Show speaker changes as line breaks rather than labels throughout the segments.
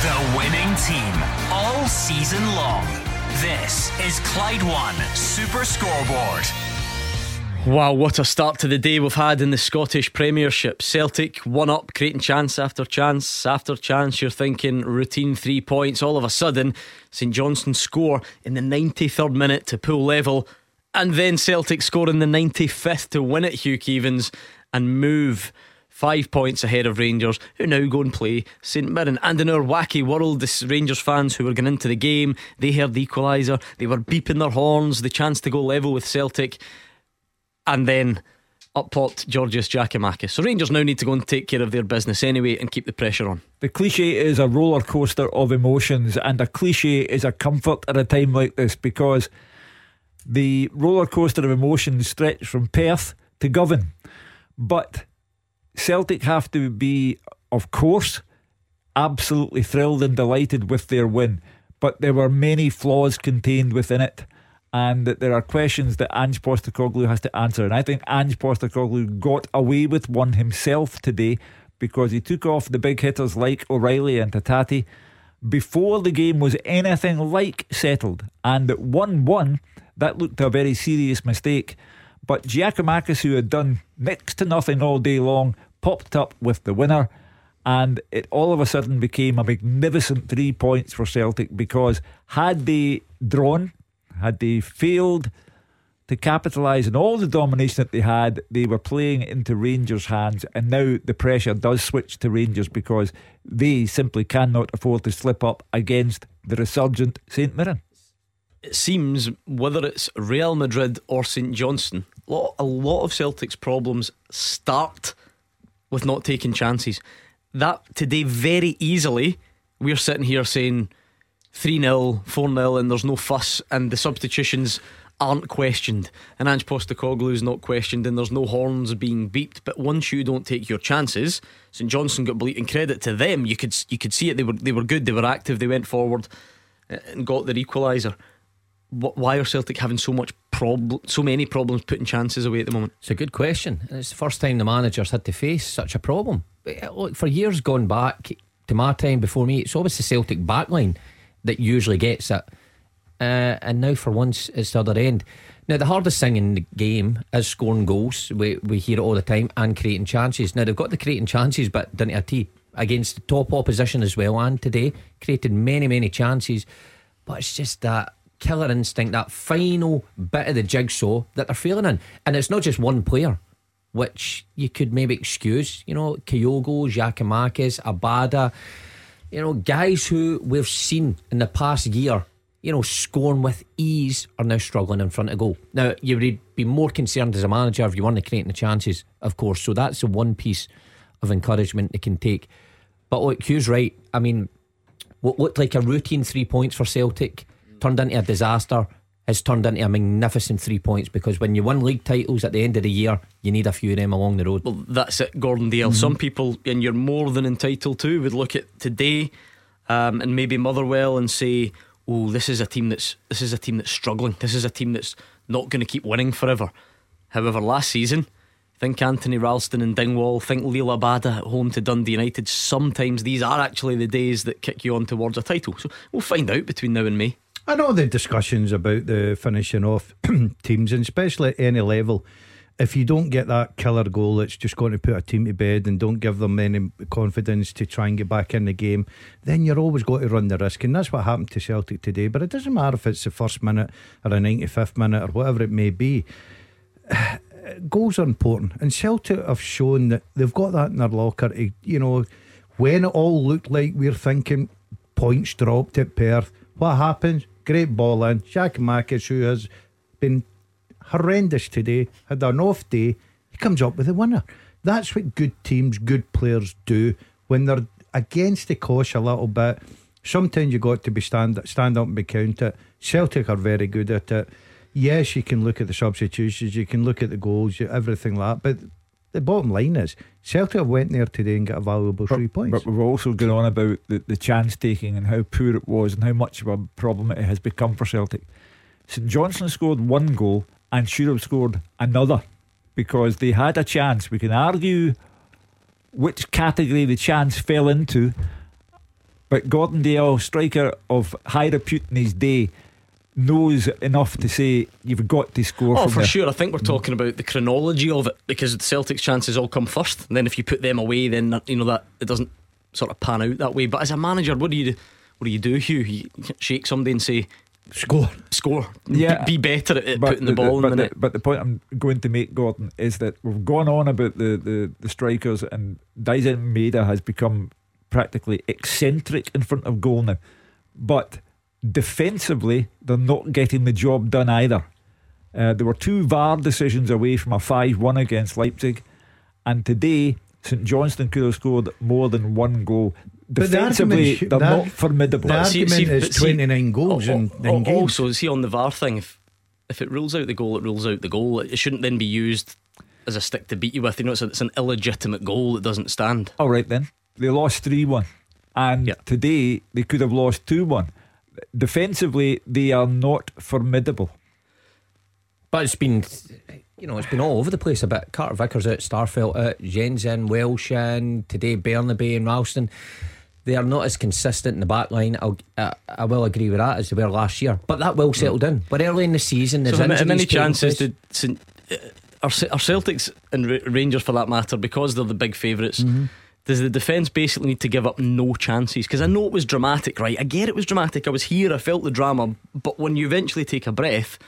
The winning team all season long. This is Clyde One Super Scoreboard.
Wow, what a start to the day we've had in the Scottish Premiership. Celtic one up, creating chance after chance after chance. You're thinking routine three points. All of a sudden, St Johnstone score in the 93rd minute to pull level, and then Celtic score in the 95th to win it, Hugh Keevins, and move five points ahead of Rangers, who now go and play St Mirren. And in our wacky world, the Rangers fans who were going into the game, they heard the equaliser, they were beeping their horns, the chance to go level with Celtic and then up popped Georgios Giakoumakis. So Rangers now need to go and take care of their business anyway and keep the pressure on.
The cliche is a roller coaster of emotions, and a cliche is a comfort at a time like this because the roller coaster of emotions stretch from Perth to Govan. But Celtic have to be, of course, absolutely thrilled and delighted with their win. But there were many flaws contained within it and that there are questions that Ange Postecoglou has to answer. And I think Ange Postecoglou got away with one himself today because he took off the big hitters like O'Riley and Hatate before the game was anything like settled. And at 1 1, that looked a very serious mistake. But Giakoumakis, who had done next to nothing all day long, popped up with the winner. And it all of a sudden became a magnificent three points for Celtic because had they drawn, had they failed to capitalise on all the domination that they had, they were playing into Rangers' hands, and now the pressure does switch to Rangers because they simply cannot afford to slip up against the resurgent St Mirren.
It seems whether it's Real Madrid or St Johnstone, a lot of Celtic's problems start with not taking chances. That today, very easily, we're sitting here saying 3 0, 4 0, and there's no fuss, and the substitutions aren't questioned, and Ange Postecoglou is not questioned, and there's no horns being beeped. But once you don't take your chances, St Johnstone got. And credit to them, you could you could see it. They were they were good. They were active. They went forward uh, and got their equaliser. Why are Celtic having so much problem, so many problems putting chances away at the moment?
It's a good question. It's the first time the managers had to face such a problem. Look, for years gone back to my time before me, it's always the Celtic backline that usually gets it. Uh, and now, for once, it's the other end. Now, the hardest thing in the game is scoring goals. We, we hear it all the time and creating chances. Now, they've got the creating chances, but didn't a T against the top opposition as well. And today, created many, many chances. But it's just that killer instinct, that final bit of the jigsaw that they're failing in. And it's not just one player, which you could maybe excuse. You know, Kyogo, Giakoumakis, Abada you know, guys who we've seen in the past year, you know, scoring with ease are now struggling in front of goal. Now, you would be more concerned as a manager if you weren't creating the chances, of course. So that's the one piece of encouragement they can take. But look, Hugh's right. I mean, what looked like a routine three points for Celtic turned into a disaster has turned into a magnificent three points because when you win league titles at the end of the year, you need a few of them along the road.
Well, that's it, Gordon Dalziel. Mm-hmm. Some people, and you're more than entitled to, would look at today um, and maybe Motherwell and say, "Oh, this is a team that's this is a team that's struggling. This is a team that's not going to keep winning forever." However, last season. Think Anthony Ralston and Dingwall, think Liel Abada at home to Dundee United. Sometimes these are actually the days that kick you on towards a title. So we'll find out between now and May.
I know the discussions about the finishing off teams, and especially at any level. If you don't get that killer goal, that's just going to put a team to bed and don't give them any confidence to try and get back in the game, then you're always going to run the risk. And that's what happened to Celtic today. But it doesn't matter if it's the first minute or a 95th minute or whatever it may be. Goals are important. And Celtic have shown that they've got that in their locker. You know, when it all looked like we're thinking points dropped at Perth, what happens? Great ball in. Giakoumakis, who has been horrendous today, had an off day. He comes up with a winner. That's what good teams, good players do when they're against the cosh a little bit. Sometimes you got to be stand stand up and be counted. Celtic are very good at it. Yes, you can look at the substitutions, you can look at the goals, everything like that, but the bottom line is Celtic have went there today and got a valuable
but,
three points.
But we've also gone on about the, the chance taking and how poor it was and how much of a problem it has become for Celtic. St Johnstone scored one goal and should have scored another because they had a chance. We can argue which category the chance fell into. But Gordon Dalziel, striker of high repute in his day, knows enough to say you've got to score.
Oh,
from
for
there.
sure. I think we're talking about the chronology of it because the Celtic's chances all come first. And then if you put them away, then you know that it doesn't sort of pan out that way. But as a manager, what do you do? What do you do, Hugh? You shake somebody and say,
Score.
"Score."
Yeah.
be, be better at, at
But
putting the, ball in
but
the net.
but the point I'm going to make, Gordon, is that we've gone on about the, the, the strikers, and Daizen Maeda has become practically eccentric in front of goal now. But defensively, they're not getting the job done either. Uh, there were two VAR decisions away from a 5 1 against Leipzig, and today St Johnstone could have scored more than one goal.
But the
Defensively, they're
the
not formidable.
The argument
see-
is
but see-
29 goals
Oh,
in,
oh,
in games.
Also, see on the VAR thing, if if it rules out the goal, it rules out the goal. It shouldn't then be used as a stick to beat you with. You know, it's, a, it's an illegitimate goal that doesn't stand.
All right, then. They lost 3 1. And
Yeah.
today they could have lost 2 1. Defensively, they are not formidable.
But it's been, you know, it's been all over the place a bit. Carter Vickers out, Starfelt out, Jenz in, Welsh in, today Bernabei and Ralston. They are not as consistent in the back line. I'll, I, I will agree with that as they were last year. But that will settle down. We're early in the season. There's
So, how ma- many chances
place.
did St, uh, are, are Celtics and Rangers for that matter because they're the big favorites
Mm-hmm.
Does the defence basically need to give up no chances? Because I know it was dramatic, right? I get it was dramatic. I was here, I felt the drama. But when you eventually take a breath,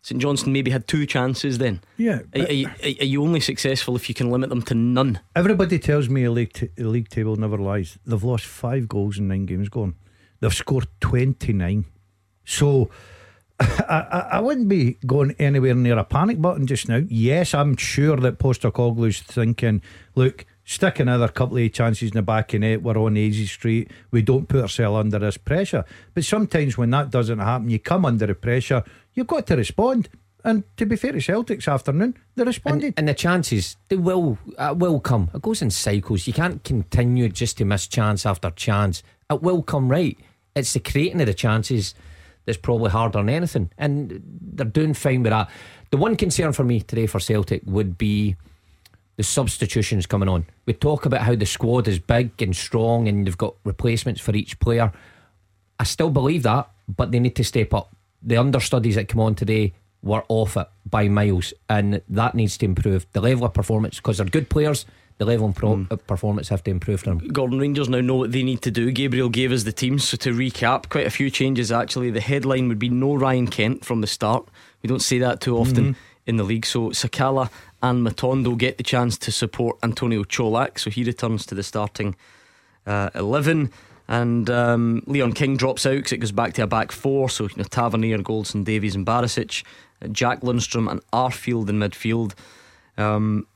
St Johnstone maybe had two chances then.
Yeah,
Are, are you, are you only successful if you can limit them to none?
everybody tells me a league, t- league table never lies. They've lost five goals in nine games gone. They've scored 29. So I, I, I wouldn't be going anywhere near a panic button just now. Yes, I'm sure that Postecoglou's thinking, look, stick another couple of chances in the back of net. We're on easy street. We don't put ourselves under this pressure. But sometimes when that doesn't happen, you come under the pressure, you've got to respond. And to be fair to Celtic's afternoon, they responded.
And, and the chances they will uh, will come. It goes in cycles. You can't continue just to miss chance after chance. It will come right. It's the creating of the chances that's probably harder than anything, and they're doing fine with that. The one concern for me today for Celtic would be the substitutions coming on. We talk about how the squad is big and strong, and they've got replacements for each player. I still believe that, but they need to step up. The understudies that come on today were off it by miles, and that needs to improve. The level of performance, because they're good players, the level of pro- of performance have to improve for them.
Gordon Rangers now know what they need to do. Gabriel gave us the teams, so to recap, quite a few changes actually. The headline would be no Ryan Kent from the start. We don't say that too often hmm. In the league. So Sakala and Matondo get the chance to support Antonio Cholak, so he returns to the starting uh, 11. And um, Leon King drops out because it goes back to a back four. So you know, Tavernier, Goldson, Davies, and Barisic. Uh, Jack Lundstram and Arfield in midfield. Um,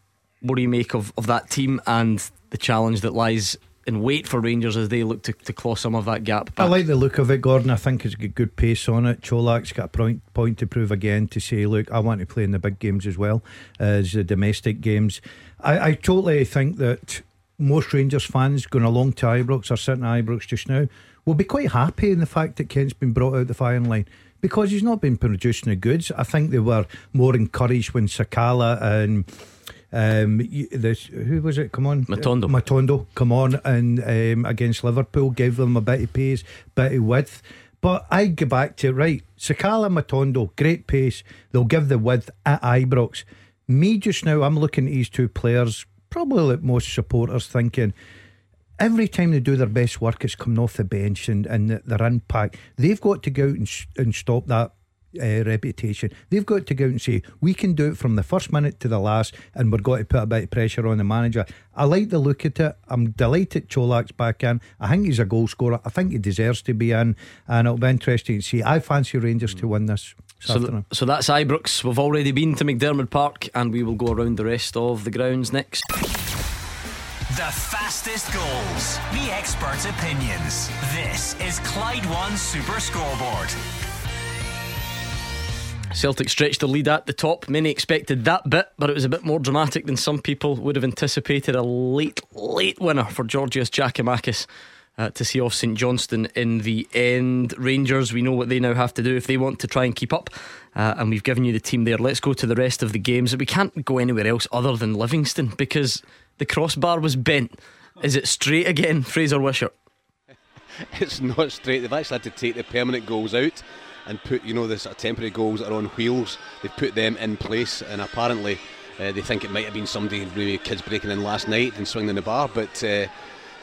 what do you make of, of that team and the challenge that lies in wait for Rangers as they look to, to claw some of that gap
I like the look of it, Gordon. I think it's got good pace on it. Cholak's got a point, point to prove again to say, look, I want to play in the big games as well as the domestic games. I, I totally think that most Rangers fans going along to Ibrox or sitting at Ibrox just now will be quite happy in the fact that Kent's been brought out the firing line because he's not been producing the goods. I think they were more encouraged when Sakala and um, this who was it? Come on,
Matondo.
Matondo, come on, and um, against Liverpool, gave them a bit of pace, bit of width. But I go back to right, Sakala, Matondo, great pace. They'll give the width at Ibrox. Me just now, I'm looking at these two players, probably like most supporters, thinking every time they do their best work, it's coming off the bench and, and they're impact. They've got to go out and, and stop that uh, reputation. They've got to go out and say, we can do it from the first minute to the last, and we're going to put a bit of pressure on the manager. I like the look at it. I'm delighted Cholak's back in. I think he's a goal scorer. I think he deserves to be in, and it'll be interesting to see. I fancy Rangers to win this. this
So,
afternoon.
so that's Ibrox. We've already been to McDiarmid Park and we will go around the rest of the grounds next.
The fastest goals, the expert opinions. This is Clyde One Super Scoreboard.
Celtic stretched the lead at the top. Many expected that bit, but it was a bit more dramatic than some people would have anticipated. A late, late winner for Georgios Giakoumakis uh, to see off St Johnstone in the end. Rangers, we know what they now have to do if they want to try and keep up. Uh, and we've given you the team there. Let's go to the rest of the games. We can't go anywhere else other than Livingston because the crossbar was bent. Is it straight again, Fraser Wishart?
it's not straight. They've actually had to take the permanent goals out and put, you know, the sort of temporary goals that are on wheels. They've put them in place, and apparently uh, they think it might have been somebody, maybe kids breaking in last night and swinging the bar. But, uh,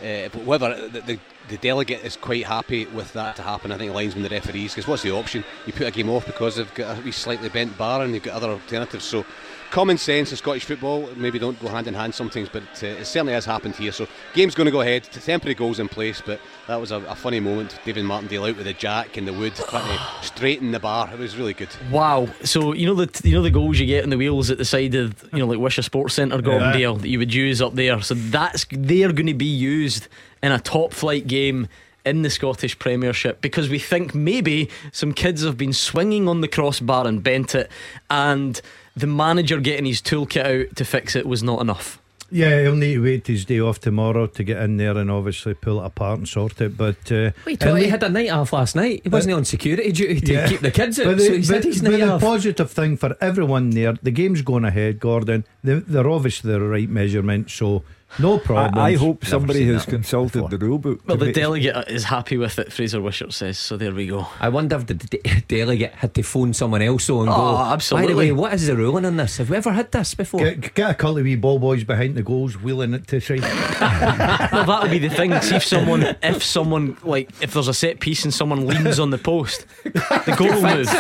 uh, but whether the, the, the, delegate is quite happy with that to happen, I think linesman, the referees, because what's the option? You put a game off because they've got a slightly bent bar and you've got other alternatives. So common sense in Scottish football maybe don't go hand in hand sometimes, but uh, it certainly has happened here. So game's going to go ahead. Temporary goals in place, but that was a, a, funny moment. David Martindale out with a jack and the wood, trying to straighten the bar. It was really good.
Wow. So you know the you know the goals you get in the wheels at the side of you know like Wishaw Sports Centre, Gordon yeah. Dale, that you would use up there. So that's they're going to be used in a top flight game in the Scottish Premiership because we think maybe some kids have been swinging on the crossbar and bent it and the manager getting his toolkit out to fix it was not enough.
Yeah, he'll need to wait his day off tomorrow to get in there and obviously pull it apart and sort it. But uh,
wait, he had a night off last night. He wasn't uh, on security duty to yeah. keep the kids out. But the, so he's but, but the
positive thing for everyone there, the game's going ahead, Gordon. They're, they're obviously the right measurement, so no problem.
I, I, hope somebody has consulted the rule book.
Well, the delegate is happy with it, Fraser Wishart says, so there we go.
I wonder if the de- delegate had to phone someone else on and oh,
go, absolutely.
By the way, what is the ruling on this? Have we ever had this before?
Get, get a couple of wee ball boys behind the goals, wheeling it to side.
well, that would be the thing. See if someone, if someone, like, if there's a set piece and someone leans on the post, the goal moves.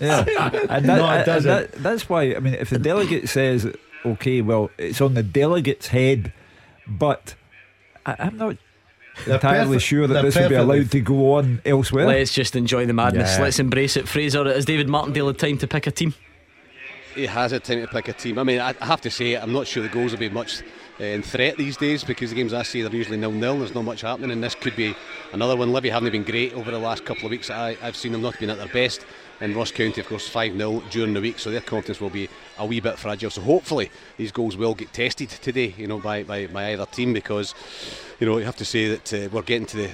Yeah. And, that, no, it doesn't. That, that's why, I mean, if the delegate says, okay, well, it's on the delegate's head, but I, am not they're entirely perfect, sure that this will be allowed to go on elsewhere.
Let's just enjoy the madness. Yeah. Let's embrace it. Fraser, has David Martindale had time to pick a team?
He has had time to pick a team. I mean, I have to say, I'm not sure the goals will be much uh, in threat these days because the games I see they're usually nil nil. There's not much happening, and this could be another one. Livy haven't been great over the last couple of weeks. I, I've seen them not been at their best and Ross County, of course, 5 0 during the week, so their confidence will be a wee bit fragile. So hopefully these goals will get tested today, you know, by, by, by either team because, you know, you have to say that uh, we're getting to the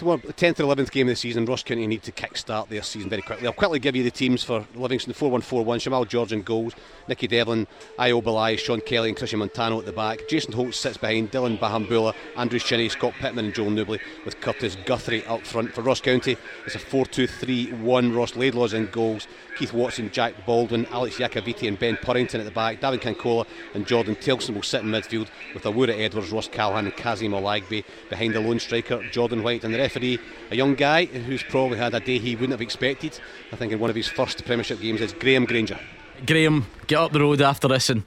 to 10th or 11th game of the season, Ross County need to kick-start their season very quickly. I'll quickly give you the teams for Livingston 4 1 4 1. Shamal George in goals, Nicky Devlin, Ayo Obileye, Sean Kelly, and Christian Montano at the back. Jason Holt sits behind Dylan Bahamboula, Andrew Shinnie, Scott Pittman, and Joel Nouble, with Kurtis Guthrie up front. For Ross County, it's a 4 2 3 1. Ross Laidlaw's in goals, Keith Watson, Jack Baldwin, Alex Iacovitti and Ben Purrington at the back. David Cancola and Jordan Tilson will sit in midfield with Owura Edwards, Ross Callachan, and Kazeem Olaigbe behind the lone striker, Jordan White, and the referee, a young guy who's probably had a day he wouldn't have expected. I think in one of his first Premiership games is Graham Grainger.
Graham, get up the road after this and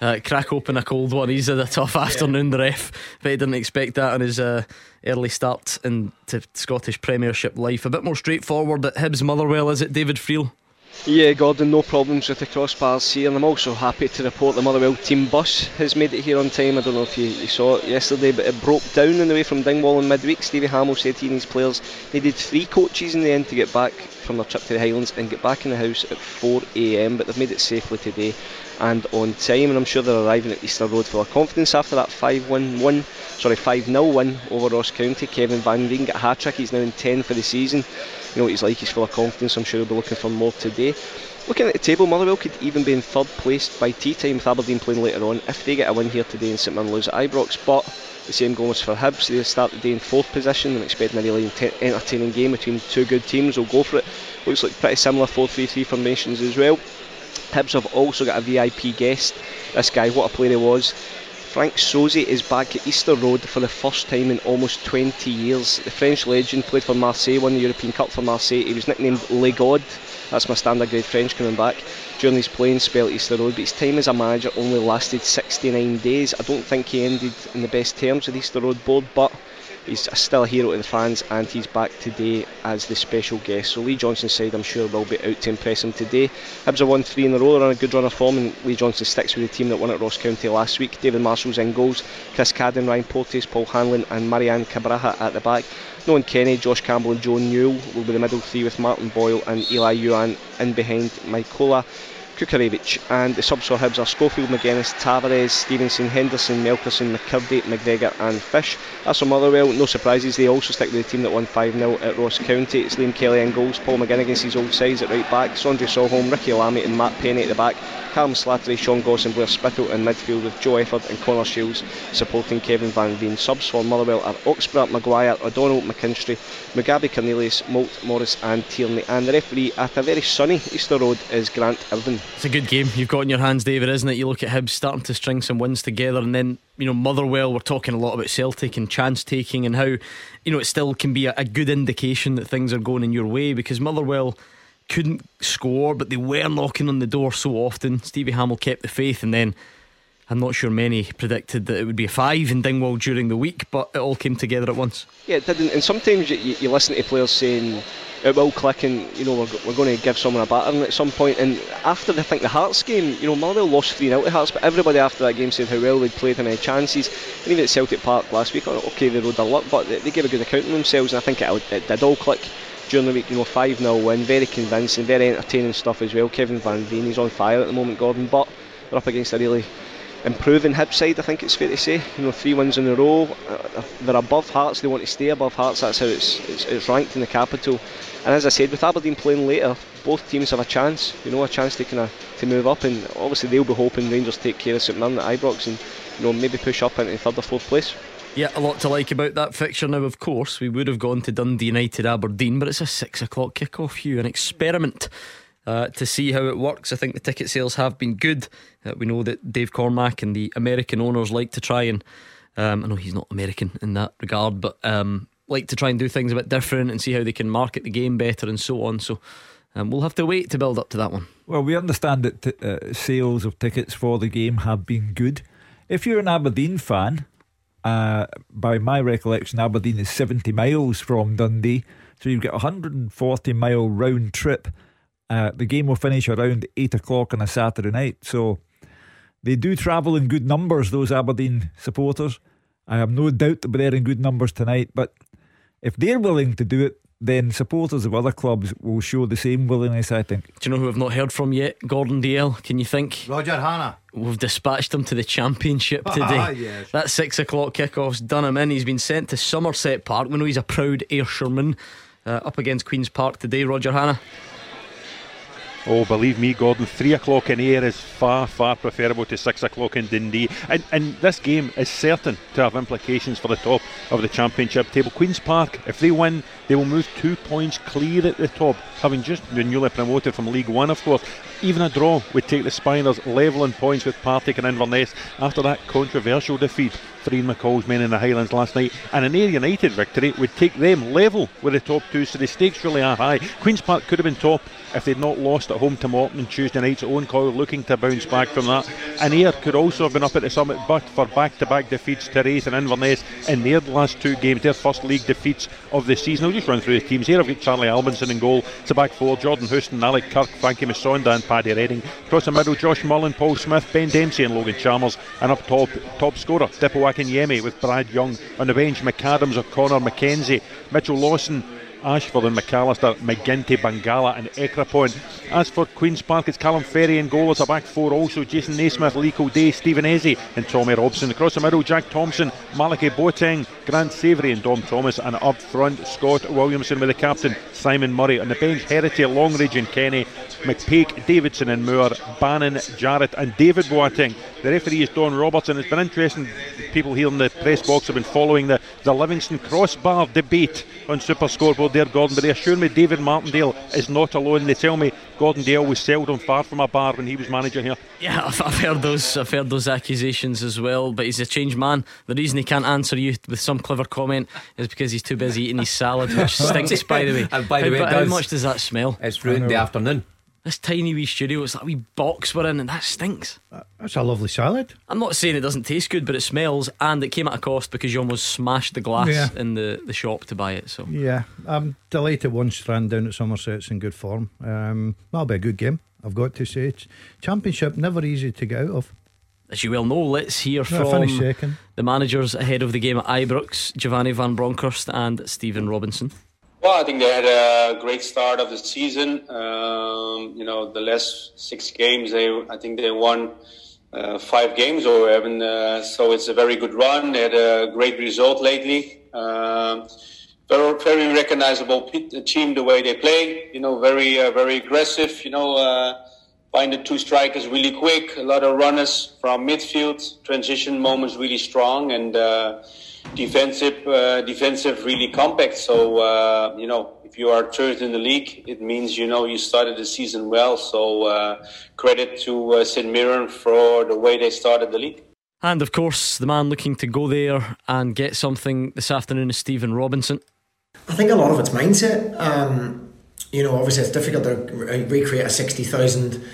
uh, crack open a cold one. He's had a tough yeah. afternoon, the ref, but he didn't expect that on his uh, early start into Scottish Premiership life. A bit more straightforward at Hibs Motherwell, is it, David Friel?
Yeah, Gordon, no problems with the crossbars here, and I'm also happy to report the Motherwell team bus has made it here on time. I don't know if you, you saw it yesterday, but it broke down on the way from Dingwall in midweek. Stevie Hammell said he and his players needed three coaches in the end to get back from their trip to the Highlands and get back in the house at 4am, but they've made it safely today and on time, and I'm sure they're arriving at Easter Road full of confidence after that 5-1-1, sorry 5-0 win over Ross County. Kevin Van Veen got a hat trick. He's now in 10 for the season know what he's like, he's full of confidence. I'm sure he'll be looking for more today. Looking at the table, Motherwell could even be in third place by tea time with Aberdeen playing later on if they get a win here today and St Mirren lose at Ibrox. But the same goes for Hibs. They start the day in fourth position. I'm expecting a really entertaining game between two good teams. We'll go for it. Looks like pretty similar 4-3-3 formations as well. Hibs have also got a VIP guest. This guy, what a player he was. Franck Sauzée is back at Easter Road for the first time in almost 20 years. The French legend played for Marseille, won the European Cup for Marseille. He was nicknamed Le God, that's my standard grade French coming back, during his playing spell at Easter Road. But his time as a manager only lasted 69 days. I don't think he ended in the best terms with Easter Road board, but He's still a hero to the fans and he's back today as the special guest. So Lee Johnson's side I'm sure will be out to impress him today. Hibs have won three in a row, they're on a good run of form and Lee Johnson sticks with the team that won at Ross County last week. David Marshall's in goals, Chris Cadden, Ryan Porteous, Paul Hanlon and Marijan Cabraja at the back. Nohan Kenneh, Josh Campbell and Joe Newell will be the middle three with Martin Boyle and Elie Youan in behind Mykola Kukharevych, and the subs for Hibs are Schofield, McGuinness, Tavares, Stevenson, Henderson, Melkersen, McCurdy, McGregor, and Fish. As for Motherwell, no surprises, they also stick with the team that won 5 0 at Ross County. It's Liam Kelly in goals, Paul McGinn against his old sides at right back, Sondre Solholm, Ricki Lamie, and Matt Penny at the back. Callum Slattery, Sean Goss, and Blair Spittle in midfield with Joe Efford and Connor Shields supporting Kevin Van Veen. Subs for Motherwell are Oxborough, Maguire, O'Donnell, McKinstry, Mugabe, Cornelius, Moult, Morris, and Tierney. And the referee at a very sunny Easter Road is Grant Irvine.
It's a good game you've got in your hands, David, isn't it? You look at Hibs starting to string some wins together, and then you know Motherwell. We're talking a lot about Celtic and chance taking, and how you know it still can be a, a good indication that things are going in your way because Motherwell couldn't score, but they were knocking on the door so often. Stevie Hammell kept the faith, and then I'm not sure many predicted that it would be a five in Dingwall during the week, but it all came together at once.
Yeah, it didn't. And sometimes you, you listen to players saying it will click, and you know we're, we're going to give someone a battering at some point. And after I think the Hearts game, you know Motherwell lost three 0 to Hearts, but everybody after that game said how well they'd played, how many chances. And even at Celtic Park last week, okay, they rode their luck, but they, they gave a good account of themselves, and I think it, it did all click during the week. You know, 5 0 win, very convincing, very entertaining stuff as well. Kevin Van Veen, he's on fire at the moment, Gordon, but they're up against a really improving Hibs side, I think it's fair to say. You know, three wins in a row. Uh, they're above Hearts. They want to stay above Hearts. That's how it's, it's, it's ranked in the capital. And as I said, with Aberdeen playing later, both teams have a chance. You know, a chance to kind of to move up. And obviously they'll be hoping Rangers take care of St Mirren at Ibrox and you know maybe push up into third or fourth place.
Yeah, a lot to like about that fixture now, of course. We would have gone to Dundee United Aberdeen, but it's a six o'clock kick-off, you an experiment uh, to see how it works. I think the ticket sales have been good. Uh, we know that Dave Cormack and the American owners like to try and, um, I know he's not American in that regard, but um, like to try and do things a bit different and see how they can market the game better and so on. So um, we'll have to wait to build up to that one.
Well, we understand that t- uh, sales of tickets for the game have been good. If you're an Aberdeen fan, uh, by my recollection, Aberdeen is 70 miles from Dundee. So you've got a 140 mile round trip. Uh, the game will finish around 8 o'clock on a Saturday night. So they do travel in good numbers, those Aberdeen supporters. I have no doubt that they're in good numbers tonight. But if they're willing to do it, then supporters of other clubs will show the same willingness, I think.
Do you know who I've not heard from yet? Gordon Dalziel. Can you think?
Roger Hannah.
We've dispatched him to the championship today.
Ah, yes.
That six o'clock kickoff's done him in. He's been sent to Somerset Park. We know he's a proud Ayrshireman. Uh, up against Queen's Park today, Roger Hannah.
Oh, believe me, Gordon, three o'clock in Ayr is far, far preferable to six o'clock in Dundee. And, and this game is certain to have implications for the top of the championship table. Queen's Park, if they win, they will move two points clear at the top, having just been newly promoted from League One, of course. Even a draw would take the Spiders level in points with Partick and Inverness after that controversial defeat Ian McCall's men in the Highlands last night. And an Ayr United victory would take them level with the top two, so the stakes really are high. Queen's Park could have been top if they'd not lost at home to Morton on Tuesday night's Owen Coyle looking to bounce back from that. And Ayr could also have been up at the summit, but for back to back defeats to Raith and Inverness in their last two games, their first league defeats of the season. I'll just run through the teams here. I've got Charlie Albinson in goal. A back four Jordan Houston, Alec Kirk, Frankie Musonda, and Paddy Redding. Across the middle, Josh Mullen, Paul Smith, Ben Dempsey, and Logan Chalmers. And up top, top scorer, Dipo Akinyemi with Brad Young. On the bench, McAdams, O'Connor, McKenzie, Mitchell Lawson, Ashford and McAllister, McGinty, Bangala and Ekrapon. As for Queen's Park, it's Calum Ferrie in goal as a back four also. Jason Naismith, Lico Day, Stephen Eze and Tommy Robson. Across the middle, Jack Thompson, Malachi Boateng, Grant Savoury and Dom Thomas. And up front, Scott Williamson with the captain, Simon Murray. On the bench, Herity, Longridge and Kenny. McPake, Davidson and Moore, Bannon, Jarrett and David Boateng. The referee is Don Robertson. It's been interesting. People here in the press box have been following the, the Livingston crossbar debate on Super Scoreboard there, Gordon. But they assure me David Martindale is not alone. They tell me Gordon Dalziel was seldom far from a bar when he was manager here.
Yeah, I've, I've heard those. I've heard those accusations as well. But he's a changed man. The reason he can't answer you with some clever comment is because he's too busy eating his salad, which stinks. by the way,
And by the
how,
way, it
how much does that smell?
It's ruined the afternoon.
This tiny wee studio, it's that wee box we're in, and that stinks.
That's a lovely salad.
I'm not saying it doesn't taste good, but it smells, and it came at a cost because you almost smashed the glass
Yeah.
in the, the shop to buy it. So
Yeah, I'm delighted one strand down at Somerset's in good form. Um, that'll be a good game. I've got to say, it's championship never easy to get out of.
as you well know, let's hear
No, I finished
from
second.
the managers ahead of the game at Ibrox, Giovanni Van Bronckhorst and Stephen Robinson.
Well, I think they had a great start of the season. Um, you know, the last six games, they I think they won uh, five games or even uh, so. It's a very good run. They had a great result lately. Um, very, very recognizable team the way they play. You know, very, uh, very aggressive. You know, uh, find the two strikers really quick. A lot of runners from midfield. Transition moments really strong and uh, defensive, uh, defensive really compact. So uh, you know, if you are third in the league, it means you know you started the season well. So uh, credit to St Mirren for the way they started the league.
And of course, the man looking to go there and get something this afternoon is Stephen Robinson.
I think a lot of it's mindset. Um, you know, obviously it's difficult to recreate a 60,000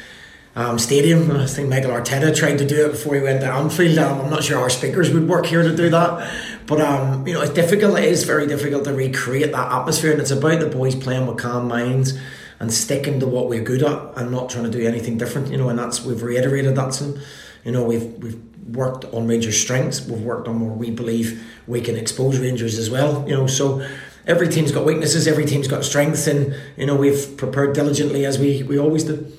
um, stadium. I think Mikel Arteta tried to do it before he went to Anfield. Um, I'm not sure our speakers would work here to do that. But, um, you know, it's difficult. It is very difficult to recreate that atmosphere. And it's about the boys playing with calm minds and sticking to what we're good at and not trying to do anything different. You know, and that's, we've reiterated that. Some, you know, we've, we've worked on Rangers' strengths. We've worked on where we believe we can expose Rangers as well. You know, so every team's got weaknesses, every team's got strengths, and you know we've prepared diligently as we, we always do.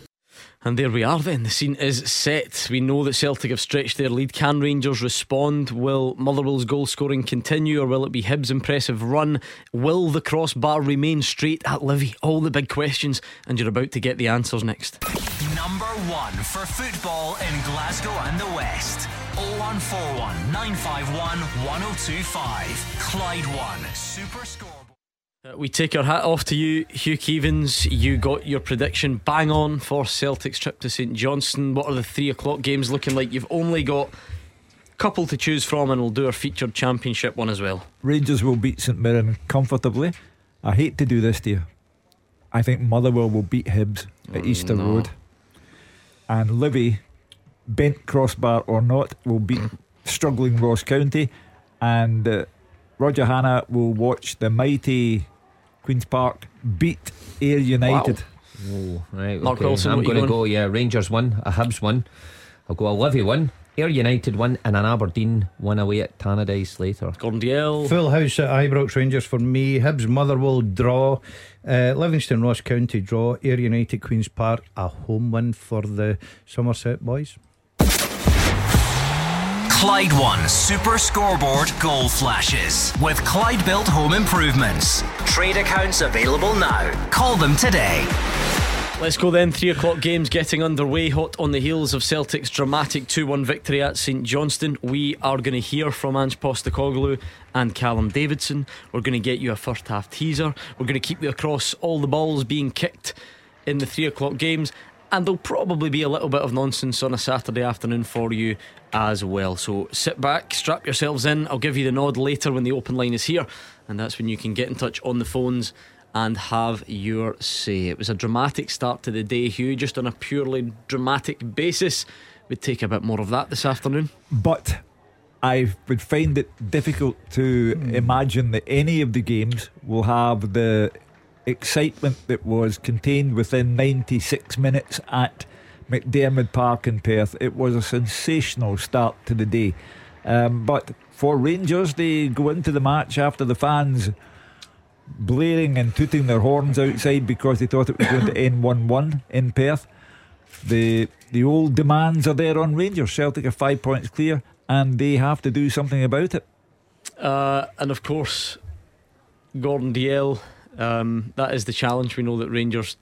And there we are then. The scene is set. We know that Celtic have stretched their lead. Can Rangers respond? Will Motherwell's goal scoring continue or will it be Hibs' impressive run? Will the crossbar remain straight at Livy? All the big questions, and you're about to get the answers next.
Number one for football in Glasgow and the West. 0141 951 1025. Clyde One Super Scoreboard.
Uh, we take our hat off to you, Hugh Keevins. You got your prediction bang on for Celtic's trip to St Johnstone. What are the three o'clock games looking like? You've only got a couple to choose from, and we'll do our featured championship one as well.
Rangers will beat St Mirren comfortably. I hate to do this to you. I think Motherwell will beat Hibs at oh, Easter no. Road. And Livy bent crossbar or not, will beat struggling Ross County, and uh, Roger Hannah will watch the mighty Queens Park beat Ayr United. Wow.
Oh, right, Mark okay. Wilson, I'm going to go, yeah, Rangers one, a Hibs one. I'll go a Livy one, Ayr United one, and an Aberdeen one away at Tannadice later.
Gordon Dalziel.
Full house at Ibrox Rangers for me. Hibs Motherwell draw. Uh, Livingston Ross County draw. Ayr United Queens Park a home win for the Somerset boys.
Clyde One Super Scoreboard Goal Flashes with Clyde Built Home Improvements. Trade accounts available now. Call them today.
Let's go then. Three o'clock games getting underway, hot on the heels of Celtic's dramatic 2 1 victory at St Johnstone. We are going to hear from Ange Postecoglou and Callum Davidson. We're going to get you a first half teaser. We're going to keep you across all the balls being kicked in the three o'clock games and there'll probably be a little bit of nonsense on a Saturday afternoon for you as well. So sit back, strap yourselves in. I'll give you the nod later when the open line is here, and that's when you can get in touch on the phones and have your say. It was a dramatic start to the day, Hugh, just on a purely dramatic basis. We'd take a bit more of that this afternoon.
But I would find it difficult to mm. imagine that any of the games will have the excitement that was contained within 96 minutes at McDiarmid Park in Perth. It was a sensational start to the day. Um, but for Rangers, they go into the match after the fans blaring and tooting their horns outside because they thought it was going to end 1 1 in Perth. The, the old demands are there on Rangers. Celtic are five points clear and they have to do something about it.
Uh, and of course, Gordon Dalziel um, that is the challenge. We know that Rangers,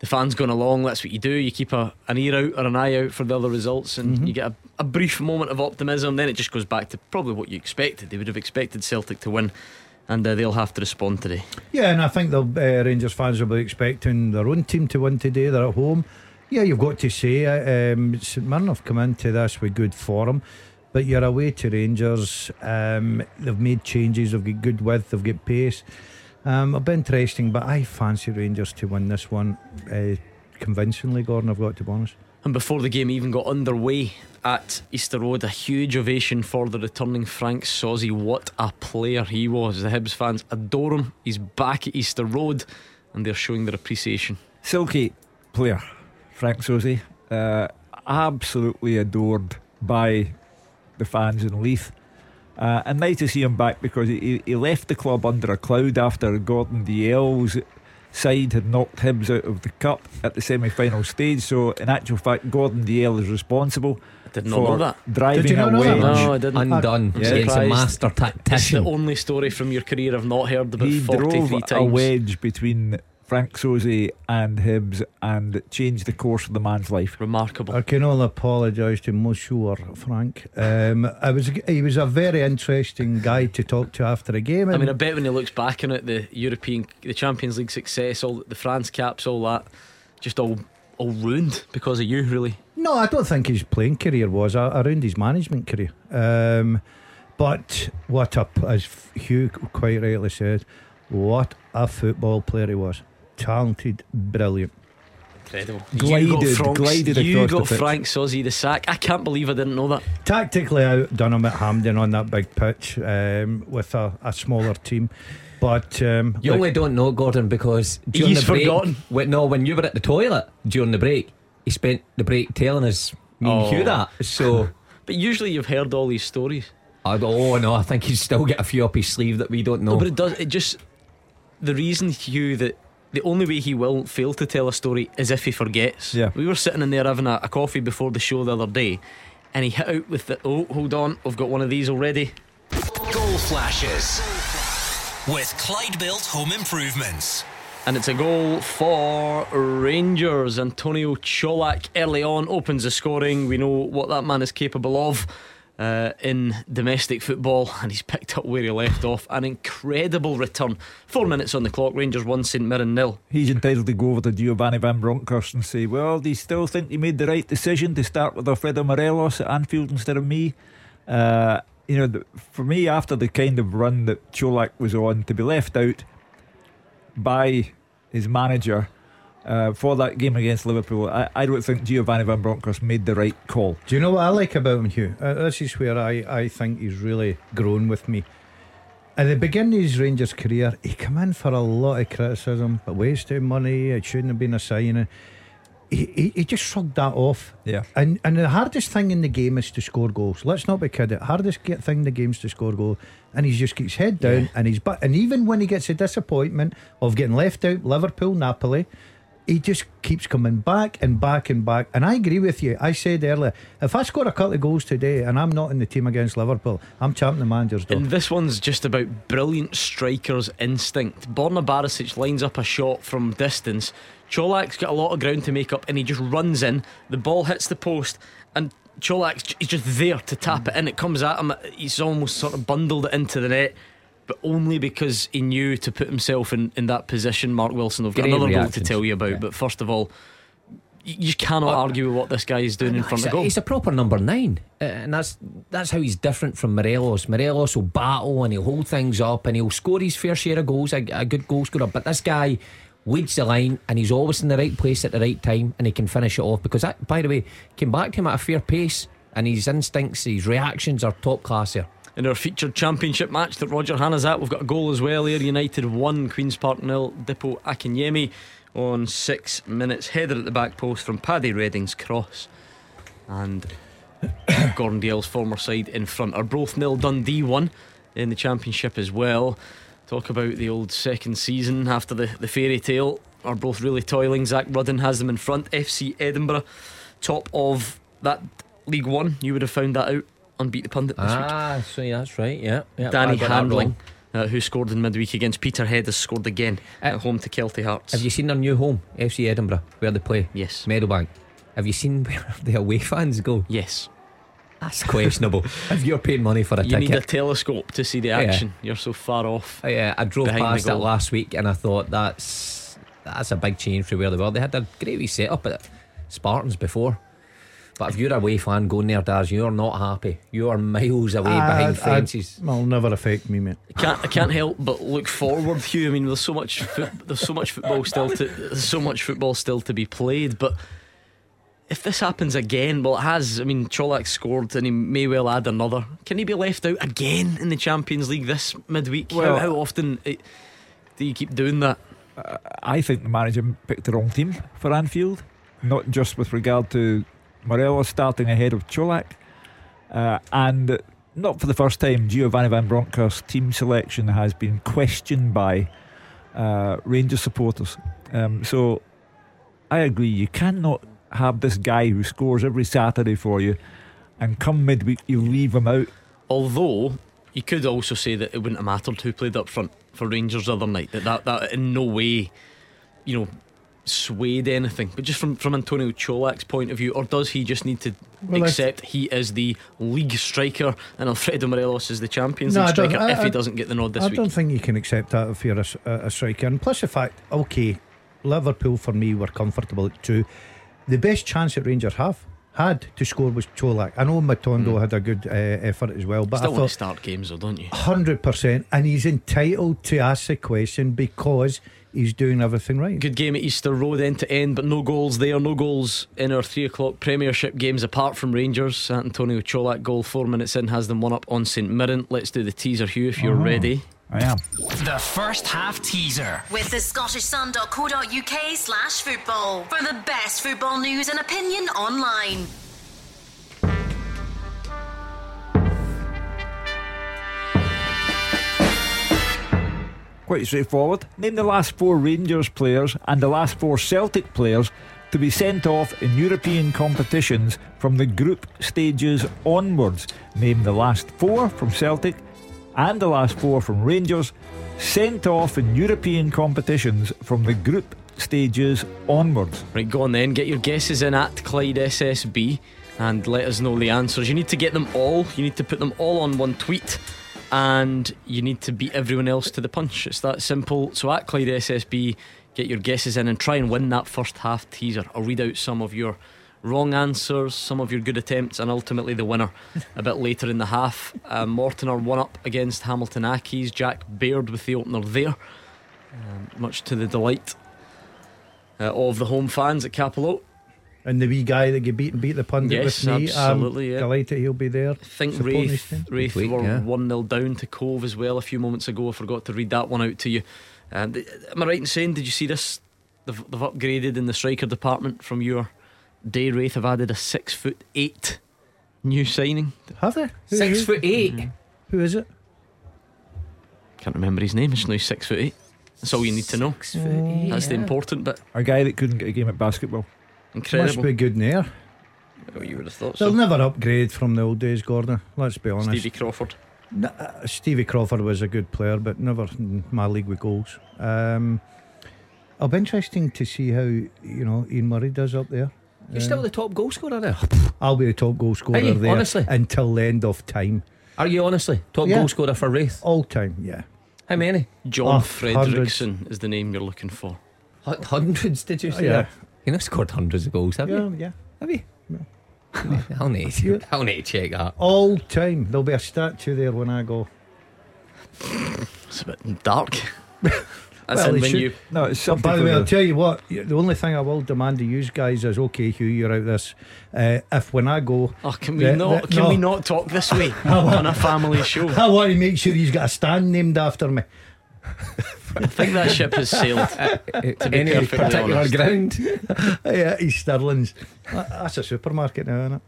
the fans going along, that's what you do. You keep a, an ear out or an eye out for the other results, and mm-hmm. you get a, a brief moment of optimism. Then it just goes back to probably what you expected. They would have expected Celtic to win and uh, they'll have to respond today.
Yeah, and I think the uh, Rangers fans will be expecting their own team to win today. They're at home. Yeah, you've got to say it. Um, St Mirren have come into this with good form, but you're away to Rangers. Um, they've made changes. They've got good width. They've got pace. Um, it'll be interesting, but I fancy Rangers to win this one uh, convincingly, Gordon, I've got to be honest.
And before the game even got underway at Easter Road, a huge ovation for the returning Frank Sauzée. What a player he was. The Hibs fans adore him. He's back at Easter Road and they're showing their appreciation.
Silky player, Frank Sauzée. Uh, absolutely adored by the fans in Leith. Uh, and nice to see him back because he, he left the club under a cloud after Gordon Dalziel's side had knocked Hibs out of the cup at the semi-final stage. So in actual fact, Gordon Dalziel is responsible
I did not
for
know that.
driving
Did you not
a wedge.
No, I didn't.
Undone.
Yeah.
He's a
master
master
It's the only story from your career I've not heard about
He
43
drove
times.
a wedge between Frank Sauzée and Hibs and changed the course of the man's life.
Remarkable.
I can only apologise to Monsieur Frank. Um, I was he was a very interesting guy to talk to after a game.
I mean, I bet when he looks back on it, the European, the Champions League success, all the France caps, all that, just all all ruined because of you, really.
No, I don't think his playing career was a- around his management career. Um, but what a, as Hugh quite rightly said, what a football player he was. Talented, brilliant.
Incredible.
Glided-
you got, Frank,
glided
you
across the
got. Frank Sauzée the sack. I can't believe I didn't know that.
Tactically outdone him at Hampden on that big pitch um, with a, a smaller team. But um,
You
look,
only don't know Gordon because during
He's
the break,
forgotten.
When, no, when you were at the toilet during the break, he spent the break telling us me and
Oh.
Hugh that. So,
But usually you've heard all these stories.
I oh no, I think he's still got a few up his sleeve that we don't know.
No, but it does. It just the reason Hugh that the only way he will fail to tell a story is if he forgets.
Yeah.
We were sitting in there having a, a coffee before the show the other day, and he hit out with the oh hold on I've got one of these already.
Goal flashes with Clyde Built Home Improvements.
And it's a goal for Rangers. Antonio Cholak early on opens the scoring. We know what that man is capable of uh, in domestic football, and he's picked up where he left off. An incredible return. Four minutes on the clock. Rangers one, St Mirren nil.
He's entitled to go over to Giovanni Van Bronckhorst and say, Well, do you still think you made the right decision to start with Alfredo Morelos at Anfield instead of me? Uh, you know, the, for me, after the kind of run that Cholak was on, to be left out by his manager uh, for that game against Liverpool, I, I don't think Giovanni Van Bronckhorst made the right call.
Do you know what I like about him, Hugh? Uh, this is where I, I think he's really grown with me. At the beginning of his Rangers career, he came in for a lot of criticism, but wasting money, it shouldn't have been a signing. He, he, he just shrugged that off.
Yeah.
And and the hardest thing in the game is to score goals. Let's not be kidding. Hardest thing in the game is to score goals. And he just keeps head down
Yeah.
and he's but and even when he gets a disappointment of getting left out, Liverpool, Napoli, he just keeps coming back and back and back. And I agree with you. I said earlier, if I score a couple of goals today and I'm not in the team against Liverpool, I'm champing the manager's door.
And this one's just about brilliant striker's instinct. Borna Barisic lines up a shot from distance. Cholak's got a lot of ground to make up and he just runs in. The ball hits the post and Cholak's he's just there to tap it in. It comes at him. He's almost sort of bundled it into the net. But only because he knew to put himself in, in that position, Mark Wilson. I've got
Great
another goal to tell you about.
Yeah.
But first of all, you, cannot argue with what this guy is doing in front of goal.
he's a proper number nine, uh, and that's that's how he's different from Morelos. Morelos will battle and he'll hold things up and he'll score his fair share of goals, a, a good goal scorer. But this guy leads the line and he's always in the right place at the right time, and he can finish it off. Because that, by the way, came back to him at a fair pace, and his instincts, his reactions are top class here.
In our featured championship match that Roger Hannah's at, we've got a goal as well. Ayr United 1, Queen's Park nil. Dipo Akinyemi on six minutes. Header at the back post from Paddy Redding's cross. And Gordon Dalziel's former side in front. Arbroath nil Dundee 1 in the championship as well. Talk about the old second season after the, the fairy tale. Arbroath really toiling. Zach Rudden has them in front. FC Edinburgh, top of that League One. You would have found that out on Beat the Pundit this week.
Ah, so yeah, that's right. Yeah, yeah
Danny
I got that
Handling, uh, who scored in midweek against Peterhead, has scored again
Uh,
at home to Kelty Hearts.
Have you seen their new home, FC Edinburgh, where they play?
Yes.
Meadowbank. Have you seen where the away fans go?
Yes.
That's questionable. if you're paying money for a ticket.
You need a telescope to see the
Yeah.
action. You're so far off.
I, uh, I drove past it last week and I thought that's that's a big change from where they were. They had a great wee setup at Spartans before. But if you're a away fan going there, Daz, you're not happy. You are miles away behind fences.
Will never affect me, mate.
I can't, I can't help but look forward, Hugh. I mean, there's so much, foot, there's so much football still to, there's so much football still to be played. But if this happens again, well, it has. I mean, Cholak scored, and he may well add another. Can he be left out again in the Champions League this midweek?
Well-
how, how often eh, do you keep doing that?
I think the manager picked the wrong team for Anfield, not just with regard to Morelos starting ahead of Cholak, uh, and not for the first time, Giovanni Van Bronckhorst's team selection has been questioned by uh, Rangers supporters. Um, so I agree. You cannot have this guy who scores every Saturday for you, and come midweek you leave him out.
Although you could also say that it wouldn't have mattered who played up front for Rangers the other night. That that, that in no way, you know, swayed anything. But just from from Antonio Cholak's point of view, or does he just need to
Well,
accept he is the league striker and Alfredo Morelos is the Champions
No,
League striker
I-
if he doesn't get the nod this
I
week?
I don't think you can accept that if you're a, a- striker. And plus the fact, okay, Liverpool for me were comfortable at two. The best chance that Rangers have had to score was Cholak. I know Matondo had a good uh, effort as well, but.
Still
I
want to start games though, don't you?
hundred percent, and he's entitled to ask the question because he's doing everything right.
Good game at Easter Road end to end, but no goals there. No goals in our three o'clock Premiership games apart from Rangers. Antonio Colak goal four minutes in has them one up on St Mirren. Let's do the teaser, Hugh, if you're
Oh.
ready.
I am.
The first half teaser.
With the Scottish scottishsun.co.uk slash football for the best football news and opinion online.
Quite straightforward. Name the last four Rangers players and the last four Celtic players to be sent off in European competitions from the group stages onwards. Name the last four from Celtic and the last four from Rangers sent off in European competitions from the group stages onwards.
Right, go on then. Get your guesses in at Clyde SSB and let us know the answers. You need to get them all. You need to put them all on one tweet. And you need to beat everyone else to the punch. It's that simple. So at Clyde SSB, get your guesses in and try and win that first half teaser. I'll read out some of your wrong answers, some of your good attempts, and ultimately the winner a bit later in the half. Uh, Morton are one up against Hamilton Accies. Jack Baird with the opener there, um, much to the delight uh, of the home fans at Cappielow.
And the wee guy that you beat and beat the pundit
Yes,
with me,
absolutely,
I'm
yeah.
delighted he'll be there.
I think
supporting his Raith.
Raith
week,
were
yeah.
1 0 down to Cove as well a few moments ago. I forgot to read that one out to you. Um, th- am I right in saying, did you see this? They've, they've upgraded in the striker department from your day. Raith have added a 6 foot 8 new signing.
Have they? Who,
Six
who-
foot 8
Mm-hmm.
Who is it?
Can't remember his name, it's now 6 foot 8. That's all you need to know. That's the important bit.
A guy that couldn't get a game at basketball.
Must be good in there.
Oh, you would have thought
They'll
so.
never upgrade from the old days, Gordon. Let's be honest.
Stevie Crawford.
No, uh, Stevie Crawford was a good player, but never in my league with goals. Um, it'll be interesting to see how you know Ian Murray does up there.
You're still the top goal scorer there.
I'll be the top goal scorer
Are you?
there
Honestly?
until the end of time.
Are you honestly top
Yeah.
goal scorer for Raith?
All time, yeah.
How many?
John
Oh,
Fredrickson is the name you're looking for.
Hu- Hundreds, did you
Oh,
say?
yeah.
You know, scored hundreds of goals, have
Yeah,
you?
yeah.
Have you? I'll need to, I'll need to check that.
All time. There'll be a statue there when I go.
It's a bit dark. That's
Well,
in when
should-
you.
No, it's
by the
for
way, I'll tell you what. The only thing I will demand of you guys is okay, Hugh, you're out this. Uh, if when I go,
Oh, can we
The-
not?
the-
can
no.
we not talk this way on a family show?
I want to make sure he's got a stand named after me.
I think that ship has sailed.
To
be
Any particular
honest.
ground?
yeah, East Stirling's. That's a supermarket now, isn't it?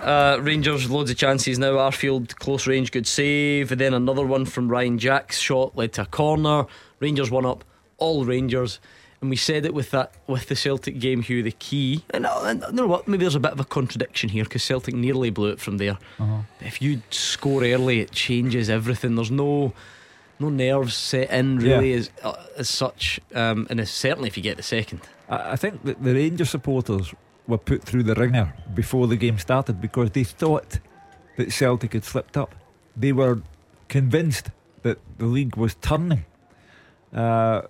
Uh, Rangers, loads of chances now. Arfield, close range, good save. And then another one from Ryan Jack's shot led to a corner. Rangers one up, all Rangers. And we said it with that with the Celtic game, Hugh. The key, and, uh, and you know what? Maybe there's a bit of a contradiction here because Celtic nearly blew it from there.
Uh-huh.
If you score early, it changes everything. There's no no nerves set in really
Yeah.
as uh, as such. Um, and certainly if you get the second.
I I think that the Rangers supporters were put through the ringer before the game started because they thought that Celtic had slipped up. They were convinced that the league was turning. Uh,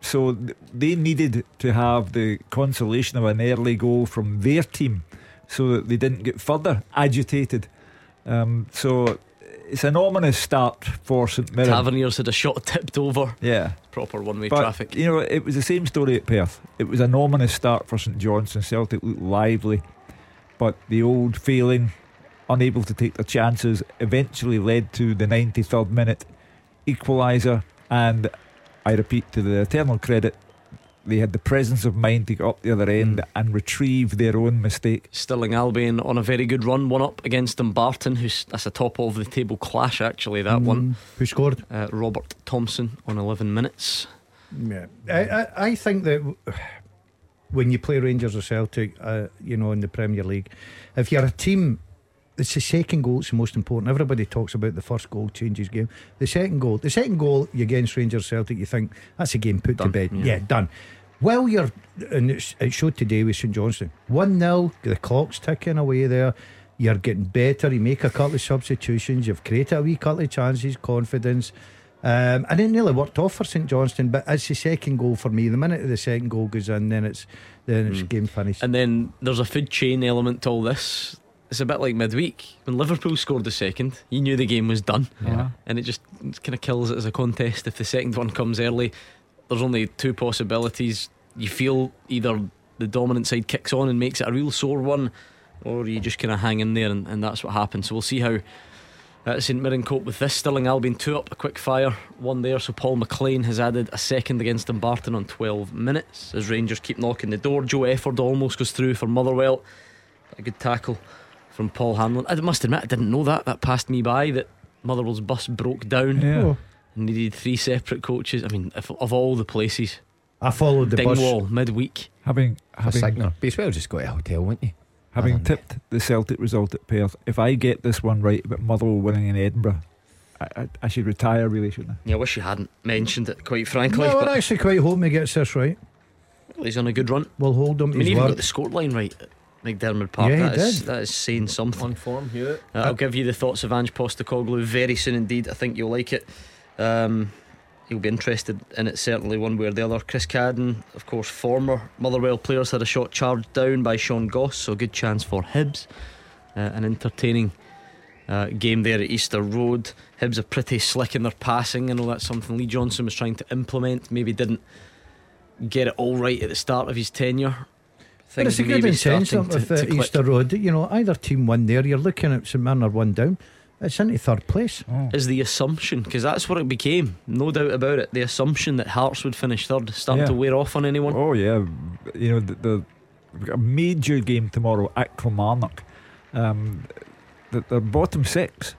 so th- they needed to have the consolation of an early goal from their team so that they didn't get further agitated. Um, so it's an ominous start for St Mirren.
Taverniers had a shot tipped over.
Yeah.
Proper one way traffic.
You know, it was the same story at Perth. It was an ominous start for St Johnstone. Celtic looked lively, but the old failing, unable to take their chances, eventually led to the 93rd minute equaliser. And I repeat, to the eternal credit, they had the presence of mind to get up the other end and retrieve their own mistake.
Stirling Albion on a very good run, one up against Dumbarton, who's that's a top of the table clash actually. That one,
Who scored?
uh, Robert Thompson on 11 minutes.
Yeah, I, I, I think that when you play Rangers or Celtic, uh, you know, in the Premier League, if you're a team, it's the second goal that's the most important. Everybody talks about the first goal changes game. The second goal, the second goal you against Rangers Celtic, you think that's a game put
Done,
to bed.
yeah.
Yeah, done. Well, you're, and it's, it showed today with St Johnstone 1 0, the clock's ticking away there. You're getting better. You make a couple of substitutions. You've created a wee couple of chances, confidence. Um, and it nearly worked off for St Johnstone, but it's the second goal for me. The minute the second goal goes in, then it's then it's game finished.
And then there's a food chain element to all this. It's a bit like midweek when Liverpool scored the second. You knew the game was done,
Yeah.
and it just kind of kills it as a contest. If the second one comes early, there's only two possibilities. You feel either the dominant side kicks on and makes it a real sore one, or you just kind of hang in there, and, and that's what happens. So we'll see how uh, St Mirren cope with this. Stirling Albion two up, a quick fire, one there. So Paul McLean has added a second against Dumbarton on 12 minutes. As Rangers keep knocking the door, Joe Efford almost goes through for Motherwell. A good tackle from Paul Hanlon. I must admit, I didn't know that. That passed me by. That Motherwell's bus broke down
Yeah.
and needed three separate coaches. I mean, if, of all the places,
I followed the bus.
Dingwall midweek.
Having
A
having
sickener. Be as well just go to a hotel, wouldn't you?
having tipped the Celtic result at Perth, if I get this one right about Motherwell winning in Edinburgh, I, I, I should retire, really, shouldn't I?
Yeah, I wish you hadn't mentioned it, quite frankly.
No,
but
we're actually quite hoping he gets this right.
he's on a good run.
We'll hold him
I
to
mean, even
word.
got the scoreline right at McDiarmid Park.
Yeah, he
that, is,
did.
that is saying something.
On form, Hewitt.
Uh, I'll give you the thoughts of Ange Postecoglou very soon indeed. I think you'll like it. Um, you'll be interested in it certainly one way or the other. Chris Cadden, of course, former Motherwell players had a shot charged down by Sean Goss, so good chance for Hibs. Uh, an entertaining uh, game there at Easter Road. Hibs are pretty slick in their passing. I know that's something Lee Johnson was trying to implement. Maybe didn't get it all right at the start of his tenure.
But it's a good intention with uh. Easter Road. You know, either team won there. You're looking at St are one down. It's into third place.
is the assumption because that's what it became. No doubt about it. The assumption that Hearts would finish third starting
Yeah.
to wear off on anyone.
Oh yeah, you know the, the we've got a major game tomorrow at Kilmarnock. Um, the- they're bottom six,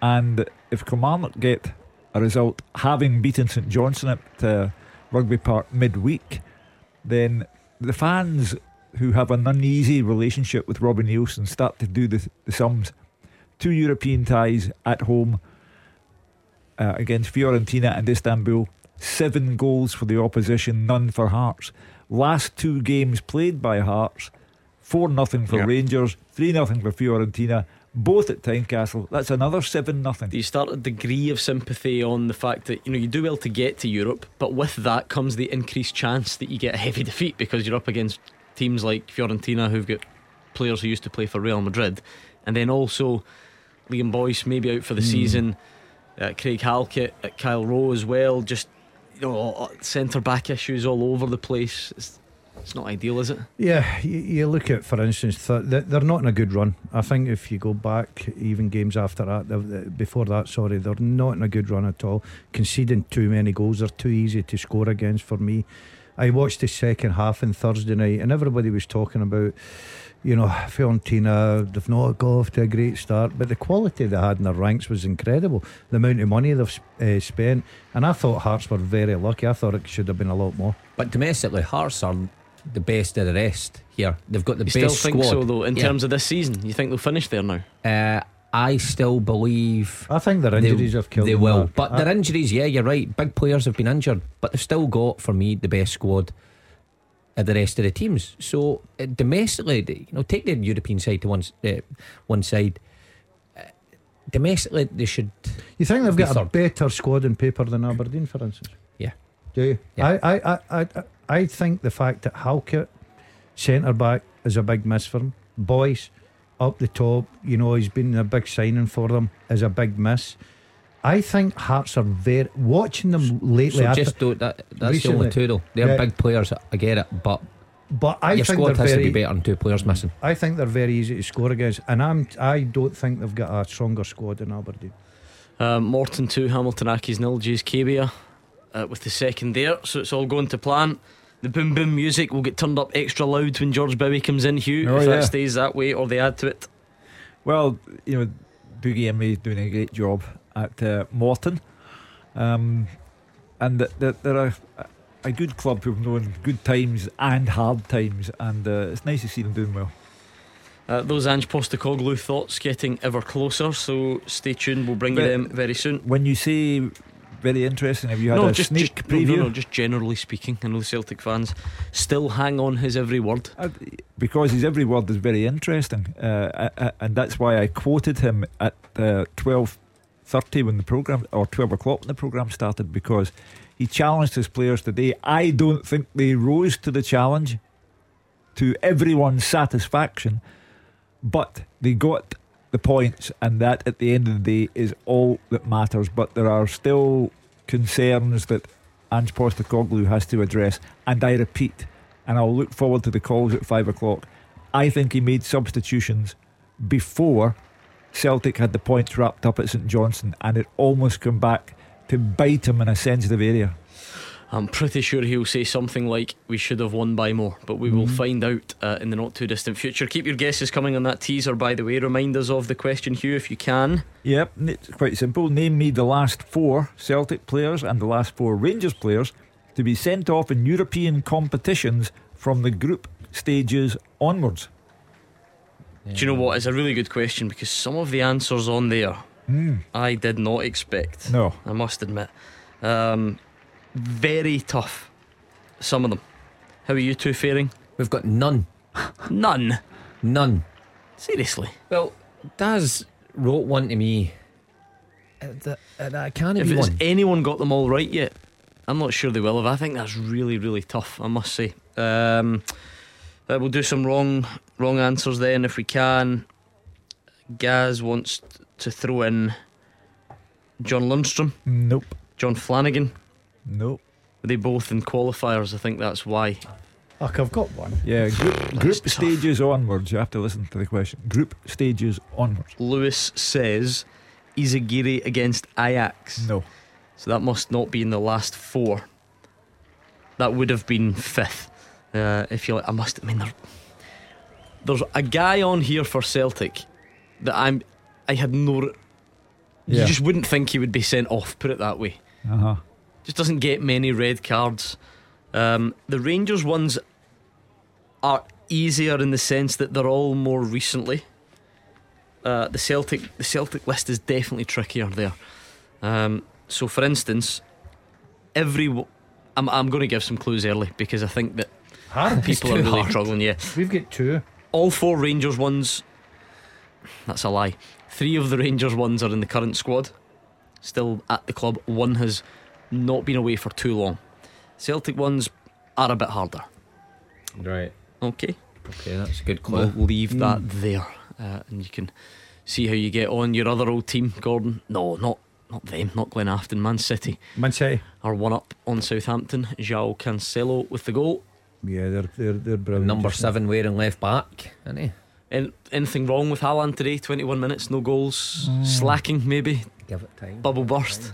and if Kilmarnock get a result, having beaten St Johnstone at uh, Rugby Park midweek, then the fans who have an uneasy relationship with Robbie Neilson start to do the, the sums. Two European ties at home uh, against Fiorentina and Istanbul. Seven goals for the opposition, none for Hearts. Last two games played by Hearts, four nothing for
Yeah.
Rangers, three nothing for Fiorentina, both at Tynecastle. That's another seven nothing.
Do you start a degree of sympathy on the fact that you know you do well to get to Europe, but with that comes the increased chance that you get a heavy defeat because you're up against teams like Fiorentina who've got players who used to play for Real Madrid, and then also Liam Boyce maybe out for the hmm. season, uh, Craig Halkett at Kye Rowles as well. Just you know uh, centre back issues all over the place. It's, it's not ideal, is it?
Yeah, you, you look at, for instance, th- th- they're not in a good run. I think if you go back, even games after that, before that, sorry, they're not in a good run at all. Conceding too many goals, they're too easy to score against for me. I watched the second half on Thursday night, and everybody was talking about, you know, Fiorentina, they've not got off to a great start, but the quality they had in their ranks was incredible. The amount of money they've uh, spent, and I thought Hearts were very lucky. I thought it should have been a lot more.
But domestically, Hearts are the best of the rest here. They've got the
You
best
still think
squad.
so though? In
Yeah.
terms of this season, you think they'll finish there now?
Uh, I still believe
I think their
they-
injuries have killed
They
them,
will,
Mark.
but
I-
their injuries, yeah, you're right. Big players have been injured, but they've still got, for me, the best squad of the rest of the teams. So uh, domestically, you know, take the European side to one uh, one side. Uh, domestically, they should.
You think they've got a better squad in paper than Aberdeen, for instance?
Yeah.
Do you?
Yeah.
I, I, I, I, I think the fact that Halkett, centre back, is a big miss for him. Boyce, up the top, you know, he's been a big signing for them, is a big miss. I think Hearts are very. Watching them lately,
So just don't. That, that's the only two though. They're
yeah.
big players. I get it, but
but I
your
think
squad
they're
has
very.
to be better than two players missing.
I think they're very easy to score against, and I'm. I don't think they've got a stronger squad than Aberdeen.
Um, Morton 2, Hamilton Accies nil, Jays Cabia uh, with the second there. So it's all going to plan. The boom boom music will get turned up extra loud when George Bowie comes in, Hugh,
Oh,
if
yeah.
that stays that way or they add to it.
Well, you know, Dougie Imrie doing a great job at uh, Morton. Um, and th- th- they're a, a good club who've known good times and hard times, and uh, it's nice to see them doing well.
Uh, those Ange Postecoglou thoughts getting ever closer, so stay tuned. We'll bring you them very soon.
When you say very interesting, have you had
no,
a
just,
sneak
just no,
preview?
no, no, just generally speaking. I know the Celtic fans still hang on his every word.
Uh, because his every word is very interesting, uh, uh, and that's why I quoted him at uh, twelve thirty when the program or twelve o'clock when the program started because he challenged his players today. I don't think they rose to the challenge to everyone's satisfaction, but they got the points, and that at the end of the day is all that matters. But there are still concerns that Ange Postecoglou has to address, and I repeat, and I'll look forward to the calls at five o'clock. I think he made substitutions before Celtic had the points wrapped up at St Johnstone, and it almost come back to bite him in a sensitive area.
I'm pretty sure he'll say something like, "We should have won by more," but we will
Mhm.
find out uh, in the not too distant future. Keep your guesses coming on that teaser, by the way. Remind us of the question, Hugh, if you can.
Yep, it's quite simple. Name me the last four Celtic players and the last four Rangers players to be sent off in European competitions from the group stages onwards.
Do you know what? It's a really good question because some of the answers on there
Hmm.
I did not expect.
No.
I must admit. Um, very tough. Some of them. How are you two faring?
We've got none.
None.
None.
Seriously.
Well, Daz wrote one to me. Uh, that, uh, that can't
If
be
has
one.
anyone got them all right yet? I'm not sure they will have. I think that's really, really tough. I must say. Um, uh, we'll do some wrong, wrong answers then if we can. Gaz wants to throw in John Lundstram,
Nope.
John Flanagan.
Nope.
Were they both in qualifiers? I think that's why.
Look, I've got one.
Yeah, group, group
tough.
stages onwards. You have to listen to the question. Group stages onwards.
Lewis says Izaguirre against Ajax.
No.
So that must not be in the last four. That would have been fifth. Uh, if you like, I must. I mean, there, there's a guy on here for Celtic that I'm. I had no. You just wouldn't think he would be sent off. Put it that way.
Uh huh.
Just doesn't get many red cards. Um, the Rangers ones are easier in the sense that they're all more recently. Uh, the Celtic the Celtic list is definitely trickier there. Um, so, for instance, every w- I'm I'm going to give some clues early because I think that
Hard.
people are really
hard.
struggling. Yeah,
We've got two.
all four Rangers ones. That's a lie. Three of the Rangers ones are in the current squad, still at the club. One has not been away for too long. Celtic ones are a bit harder.
Right.
Okay,
Okay, that's a good clue.
we'll leave that there, uh, and you can see how you get on. Your other old team, Gordon. No, not not them. Not Glenafton. Man City
Man City.
are one up on Southampton. João Cancelo with the goal.
Yeah, they're they're they're brilliant.
Number
just now.
seven wearing left back, isn't he?
An- anything wrong with Haaland today? 21 minutes, no goals. Slacking, maybe.
Give it time.
Bubble burst.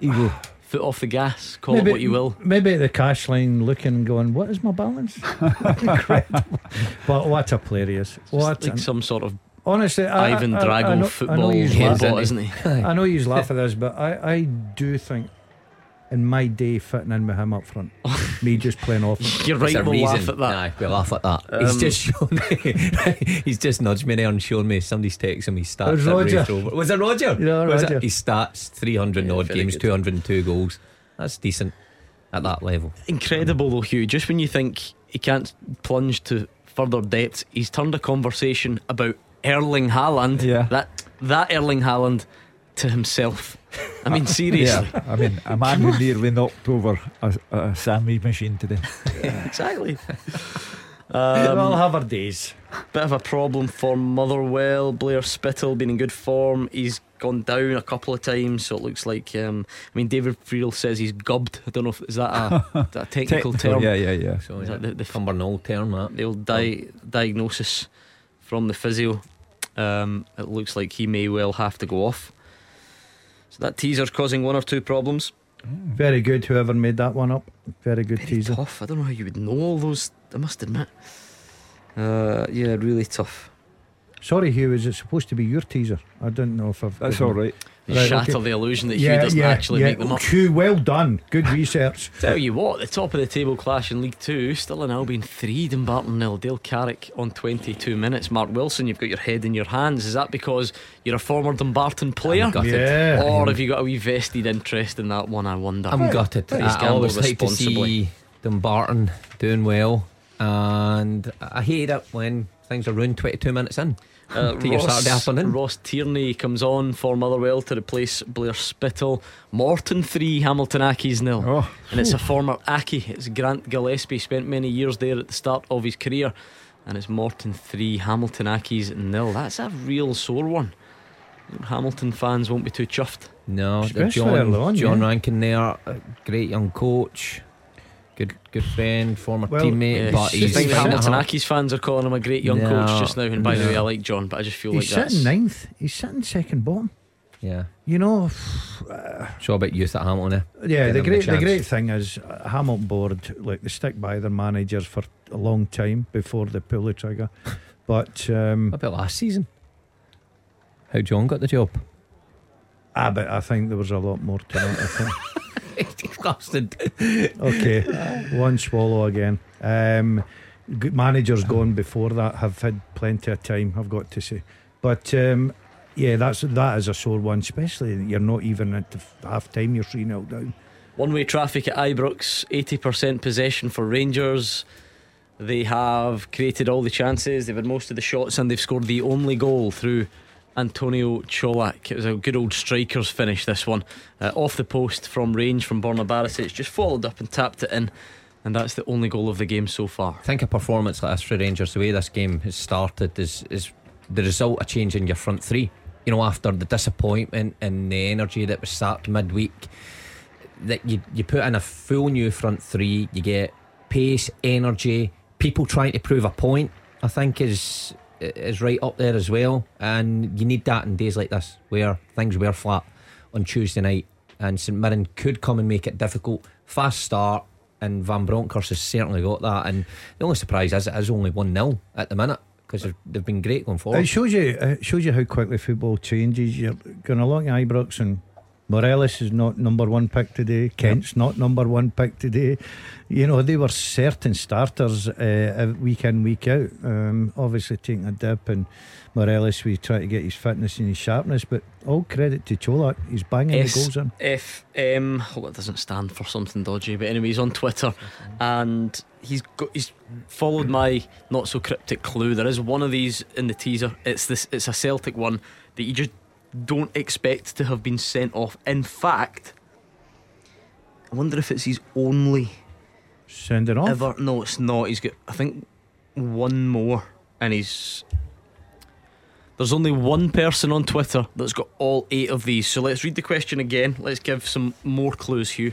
Ego.
Foot off the gas. Call it what you will.
Maybe the cash line looking, going, what is my balance? Incredible. but what a player he is. What
like
an-
some sort of
honestly, I,
Ivan
I,
Drago
I know,
football
I know
robot, isn't he?
I know you laugh at this, but I, I do think in my day fitting in with him up front, me just playing off. him.
You're
There's
right,
a
we'll
reason.
laugh at that.
Aye, we'll laugh at that. he's
Um,
just shown me. he's just nudged me there and shown me somebody's texting me stats.
was
at
Roger.
Race Was it Roger?
Yeah,
Was
Roger.
It? His stats: three hundred
Yeah,
odd games, two hundred and two goals. That's decent at that level.
Incredible though, Hugh. Just when you think he can't plunge to further depths, he's turned a conversation about Erling Haaland.
Yeah.
That that Erling Haaland to himself. I mean, seriously.
Yeah, I mean, a man who nearly knocked over a, a sandwich machine today.
exactly.
we'll all
Um,
have our days.
bit of a problem for Motherwell. Blair Spittal been in good form. He's gone down a couple of times, so it looks like. Um, I mean, David Friel says he's gubbed. I don't know if is that a, is that a technical, term.
Yeah, yeah, yeah.
So
Is
yeah,
that the- the f-
Cumbernauld term that.
The old di- diagnosis from the physio. Um, it looks like he may well have to go off. So that teaser's causing one or two problems.
Very good, whoever made that one up. Very good
Very
teaser.
tough. I don't know how you would know all those. I must admit. Uh, yeah, really tough.
Sorry, Hugh, is it supposed to be your teaser? I don't know if I've.
That's all right.
You
Right,
shatter
okay.
the illusion that Hugh doesn't actually make them oh, up.
Hugh, well done. Good research.
Tell you what, the top of the table clash in League Two, Stirling Albion 3, Dumbarton nil. Dale Carrick on 22 minutes. Mark Wilson, you've got your head in your hands. Is that because you're a former Dumbarton player?
I'm gutted.
Yeah.
Or have you got a wee vested interest in that one? I wonder.
I'm gutted.
Uh, Please
I
gamble
always like to see Dumbarton doing well, and I hate it when things are ruined 22 minutes in.
Uh,
to your Saturday afternoon.
Ross Tierney comes on for Motherwell to replace Blair Spittal. Morton 3, Hamilton Accies nil.
Oh,
And it's a former Accie. It's Grant Gillespie. Spent many years there at the start of his career. And it's Morton 3, Hamilton Accies nil. That's a real sore one. Hamilton fans won't be too chuffed.
No, the
Especially early
John,
on,
John
yeah.
Rankin there, a great young coach, good good friend, former
Well,
teammate,
Yeah,
but
I
he's
think the Hamilton
half.
Accies fans are calling him a great young
No,
coach just now. And by the way, I like John, but I just feel
He's
like that's.
sitting ninth. He's sitting second bottom.
Yeah,
You know,
show a bit youth at Hamilton. Eh?
yeah.
Give
The great, the
chance.
great thing is uh, Hamilton board, like they stick by their managers for a long time before they pull the trigger. But um,
What about last season? How John got the job?
ah, but I think there was a lot more to it. I think.
Blasted.
Okay, one swallow again. Um, managers gone before that have had plenty of time. I've got to say, but um, yeah, that's that is a sore one, especially you're not even at the half time. You're three 0 down.
One way traffic at Ibrox, 80% possession for Rangers. They have created all the chances, they've had most of the shots, and they've scored the only goal through Antonio Colak. It was a good old striker's finish, this one. Uh, off the post from range from Borna Barisic, just followed up and tapped it in. And that's the only goal of the game so far.
I think a performance like this for Rangers, the way this game has started, is is the result of changing your front three. You know, after the disappointment and the energy that was sapped midweek, that you you put in a full new front three, you get pace, energy, people trying to prove a point. I think is is right up there as well, and you need that in days like this where things were flat on Tuesday night, and St Mirren could come and make it difficult. Fast start, and Van Bronckhorst has certainly got that. And the only surprise is it is only one 0 at the minute because they've, they've been great going forward.
It shows you it shows you how quickly football changes. You're going along Ibrox and Morelos is not number one pick today. Kent's not number one pick today. You know they were certain starters uh, week in week out. Um, obviously taking a dip and Morelos we try to get his fitness and his sharpness. But all credit to Colak. He's banging the goals in.
SFM, hope it doesn't stand for something dodgy, but anyway, he's on Twitter and he's got, he's followed my not so cryptic clue. There is one of these in the teaser. It's this. It's a Celtic one that you just don't expect to have been sent off. In fact, I wonder if it's his only
Send it off.
ever. No, it's not. He's got I think one more, and he's. There's only one person on Twitter that's got all eight of these. So let's read the question again. Let's give some more clues, Hugh.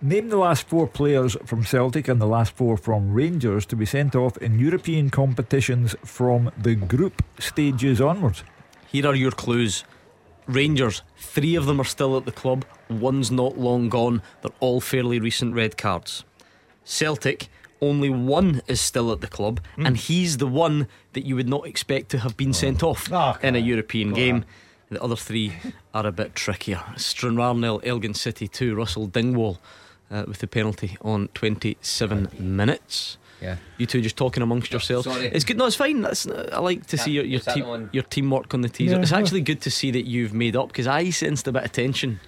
Name the last four players from Celtic and the last four from Rangers to be sent off in European competitions from the group stages onwards.
Here are your clues. Rangers, three of them are still at the club, one's not long gone. They're all fairly recent red cards. Celtic, only one is still at the club, and he's the one that you would not expect to have been sent off
Oh,
in a. European game.
on.
The other three are a bit trickier. Stranraer Elgin City 2, Russell Dingwall uh, with the penalty on 27 minutes.
Yeah.
You two just talking amongst yourselves.
sorry.
It's good. No, it's fine. That's I like to see your your,
is
team, your teamwork on the teaser.
Yeah,
it's actually good to see that you've made up because I sensed a bit of tension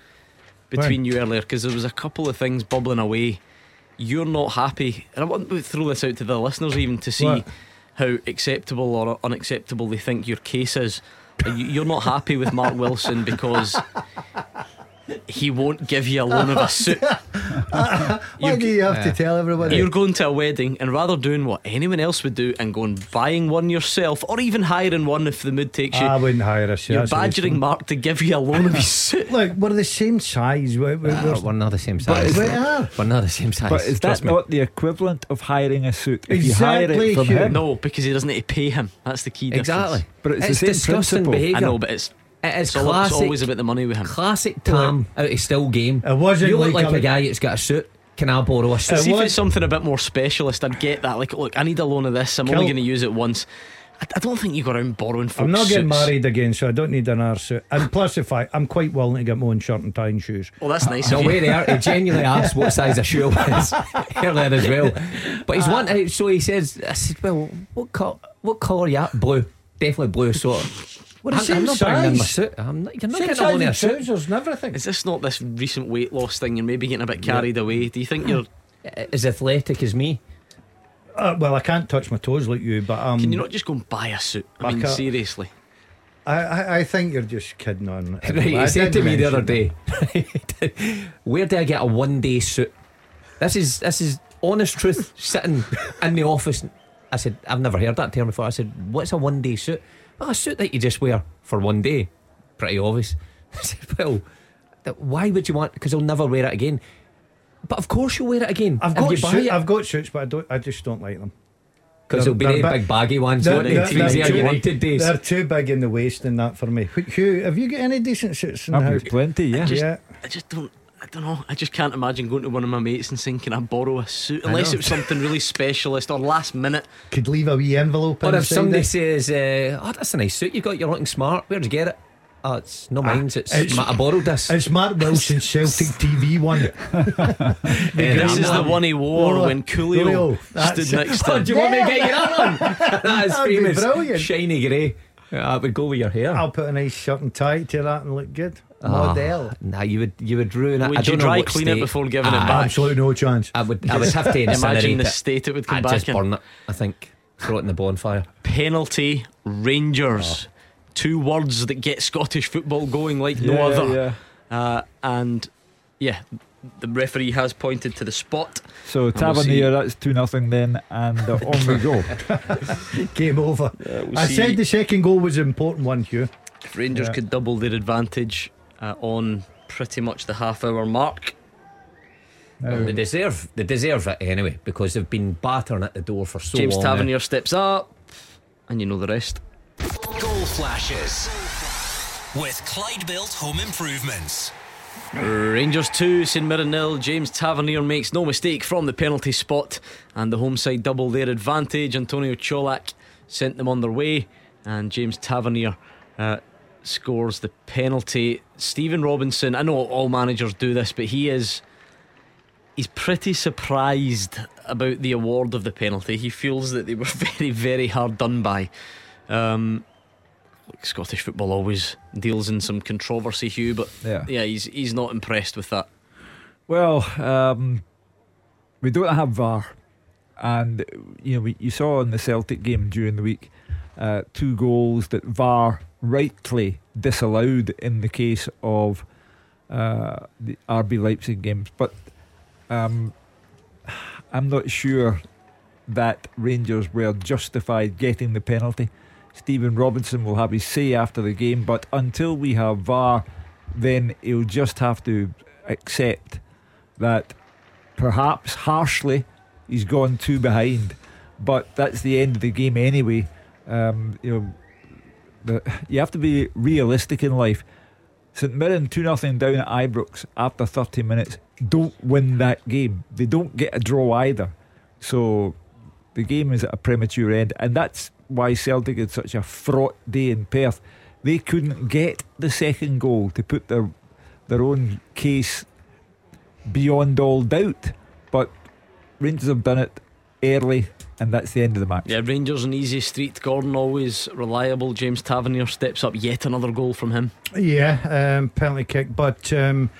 between you earlier because there was a couple of things bubbling away. You're not happy, and I want to throw this out to the listeners even to see
What?
how acceptable or unacceptable they think your case is. You're not happy with Mark Wilson because he won't give you a loan of a suit.
Why
You're-
do you have to tell everybody?
You're going to a wedding and rather doing what anyone else would do and going buying one yourself or even hiring one if the mood takes you.
I wouldn't hire a suit.
You're
that's the least
badgering. Mark to give you a loan of his suit.
Look, we're the same size. We're, we're,
Uh,
we're-
we're not the same size.
But we are.
We're not the same size.
But is that
me.
not the equivalent of hiring a suit? If you hire
Exactly,
it from him,
No, because he doesn't need to pay him. That's the key difference.
exactly?
But it's the same
disgusting
principle.
I
behaviour.
know, but it's
It is
It's, all- it's
classic.
always about the money with him.
Classic Tam out of still game.
It wasn't
You look
like
like,
a-
a guy that's got a suit. Can I borrow a suit?
See if
was-
it's something a bit more specialist, I'd get that. Like, look, I need a loan of this. I'm
Kill-
only going to use it once. I, I don't think you go around borrowing. Folks
I'm not getting
suits.
married again, so I don't need an arse suit. And plus, if I, I'm quite willing to get my own shirt and tie and shoes.
Well, that's nice.
No
of you.
way there. He genuinely asked what size a shoe was earlier as well. But he's one. uh, So he says, "I said, well, what colour? What colour you at? Blue. Definitely blue. So
Well,
I'm, I'm not bringing in my suit. I'm not, you're not
Same
getting a loan of a
trousers and everything.
Is this not this recent weight loss thing? You're maybe getting a bit carried away. Do you think you're?
As athletic as me.
Uh, well, I can't touch my toes like you, but um,
Can you not just go and buy a suit? I
I
mean,
can't-
seriously.
I, I, I think you're just kidding on.
Right,
I
said to me the other day, "Where do I get a one day suit?" This is this is honest truth. Sitting in the office, I said, "I've never heard that term before." I said, "What's a one day suit?" Well, a suit that you just wear for one day. Pretty obvious. I said, "Well, why would you want? Because I'll never wear it again." But of course you'll wear it again.
I've got
you buy
suit,
it.
I've got suits, but I don't. I just don't like them.
Because they'll be the big baggy ones.
They're,
won't it?
they're- they're too-
United days.
They're too big in the waist and that for me. Hugh, have you got any decent suits in the
I've
house?
got plenty, yeah.
Just,
Yeah.
I just don't. I don't know. I just can't imagine going to one of my mates and saying, "Can I borrow a suit?" Unless it was something really specialist or last minute.
Could leave a wee envelope.
Or if somebody
it.
says, uh, "Oh, that's a nice suit you got. You're looking smart. Where'd you get it?" Oh, it's no mine. It's,
it's-
I borrowed this.
It's Mark Wilson's Celtic TV one.
this is the one he wore
Oh,
when Coolio,
Coolio,
stood next to
Oh,
him.
do you want me to get you that one? that is
That'd be
famous.
brilliant.
Shiny grey. Yeah, it would go with your hair.
I'll put a nice shirt and tie to that and look good.
Ah,
Model.
Nah, you would you would ruin it.
Would
I
you
don't know
dry
what
clean it before giving it back?
Absolutely no chance.
I would I would have to
Imagine the
it.
state it would come
I'd
back
just
in.
burn it. I think throw it in the bonfire.
Penalty Rangers. Two words that get Scottish football going like no other.
yeah.
Uh, and yeah, the referee has pointed to the spot.
So
we'll
Tavernier, that's two nothing then, and uh, on we go.
Game over.
we'll
I
see.
said the second goal was an important one, Hugh.
If Rangers
Yeah.
could double their advantage uh, on pretty much the half hour mark.
Now,
They deserve they deserve it anyway because they've been battering at the door for so
James
long. now.
Tavernier steps up, and you know the rest.
Goal flashes with Clyde Built Home Improvements.
Rangers 2, St Mirren nil. James Tavernier makes no mistake from the penalty spot, and the home side double their advantage. Antonio Colak sent them on their way, and James Tavernier uh, scores the penalty. Stephen Robinson, I know all managers do this, but he is. He's pretty surprised about the award of the penalty. He feels that they were very, very hard done by. Um, look, Scottish football always deals in some controversy, Hugh, but
Yeah.
yeah, he's he's not impressed with that.
well, um, we don't have VAR, and you know we, you saw in the Celtic game during the week uh, two goals that VAR rightly disallowed in the case of uh, the RB Leipzig games, but um, I'm not sure that Rangers were justified getting the penalty. Stephen Robinson will have his say after the game, but until we have VAR, then he'll just have to accept that perhaps harshly he's gone two behind, but that's the end of the game anyway. Um, you know, the, you have to be realistic in life. St Mirren 2 0 down at Ibrox after 30 minutes don't win that game. They don't get a draw either. So the game is at a premature end, and that's why Celtic had such a fraught day in Perth. They couldn't get the second goal to put their their own case beyond all doubt. But Rangers have done it early, and that's the end of the match.
Yeah, Rangers an easy street. Gordon always reliable. James Tavernier steps up. Yet another goal from him.
Yeah, um, penalty kick. But um,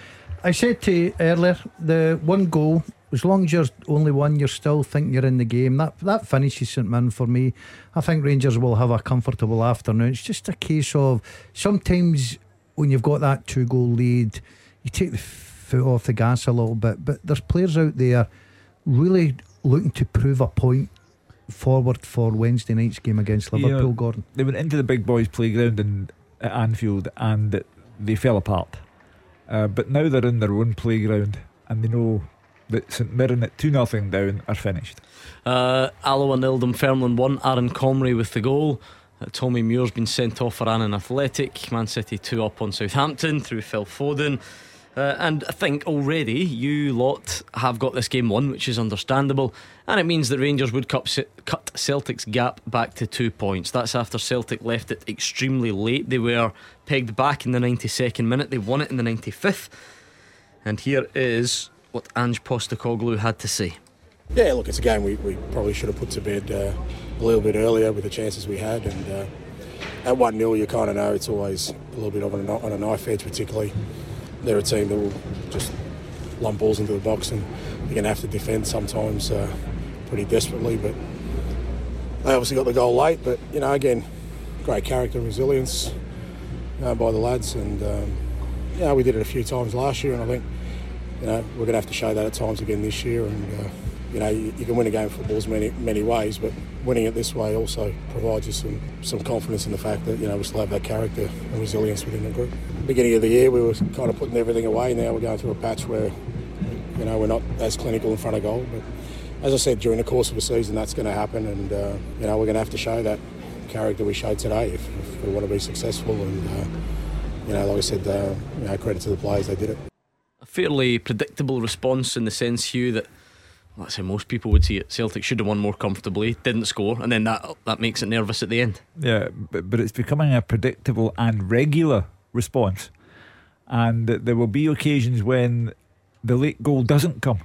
I said to you earlier, the one goal, as long as you're only one, you're still thinking you're in the game. That that finishes St Mirren for me. I think Rangers will have a comfortable afternoon. It's just a case of sometimes when you've got that two goal lead, you take the foot off the gas a little bit. But there's players out there really looking to prove a point forward for Wednesday night's game against Liverpool, Gordon.
They went into the big boys' playground in, at Anfield and they fell apart. Uh, but now they're in their own playground and they know that St Mirren at 2 0 down are finished.
Uh, Alloa nil, Dunfermline one. Aaron Comrie with the goal. Uh, Tommy Muir's been sent off for Annan Athletic. Man City 2 up on Southampton through Phil Foden. Uh, and I think already you lot have got this game won, which is understandable. And it means that Rangers would cut Celtic's gap back to two points. That's after Celtic left it extremely late. They were pegged back in the 92nd minute, they won it in the 95th. And here is what Ange Postecoglou had to say.
Yeah, look, it's a game we, we probably should have put to bed uh, a little bit earlier with the chances we had. And uh, at 1 0, you kind of know it's always a little bit of an, on a knife edge, particularly they're a team that will just lump balls into the box and you're going to have to defend sometimes uh, pretty desperately. But they obviously got the goal late. But, you know, again, great character and resilience uh, by the lads. And, um, yeah, we did it a few times last year. And I think, you know, we're going to have to show that at times again this year. And, uh, you know, you, you, can win a game of football many many ways, but winning it this way also provides you some, some confidence in the fact that, you know, we still have that character and resilience within the group. Beginning of the year, we were kind of putting everything away. Now we're going through a patch where, you know, we're not as clinical in front of goal. But as I said, during the course of a season, that's going to happen, and uh, you know, we're going to have to show that character we showed today if, if we want to be successful. And uh, you know, like I said, uh, you know, credit to the players, they did it.
A fairly predictable response in the sense, Hugh, that that's how most people would see it. Celtic should have won more comfortably, didn't score, and then that that makes it nervous at the end.
Yeah, but, but it's becoming a predictable and regular response. And there will be occasions when the late goal doesn't come.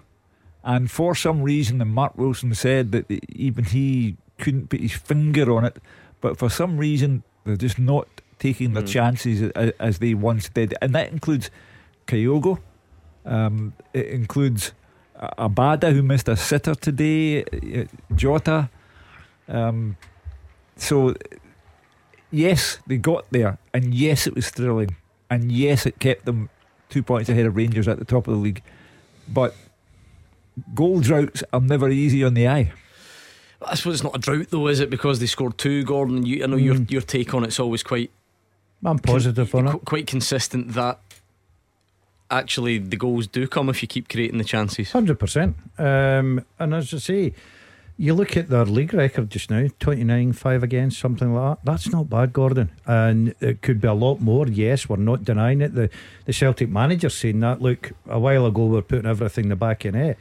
And for some reason, and Mark Wilson said that even he couldn't put his finger on it, but for some reason, they're just not taking their mm. chances as, as, they once did. And that includes Kyogo, um, it includes Abada, who missed a sitter today, uh, Jota. Um, so, yes, they got there, and yes, it was thrilling, and yes, it kept them two points ahead of Rangers at the top of the league. But goal droughts are never easy on the eye.
I suppose it's not a drought though, is it? Because they scored two, Gordon. You, I know mm. your your take on it's always quite.
I'm positive con- on it.
Quite consistent that actually the goals do come if you keep creating the chances.
Hundred percent. Um, and as I say, you look at their league record just now 29 5 against something like that. That's not bad Gordon. And it could be a lot more. Yes we're not denying it. The, the Celtic manager saying that look a while ago we are putting everything in the back in it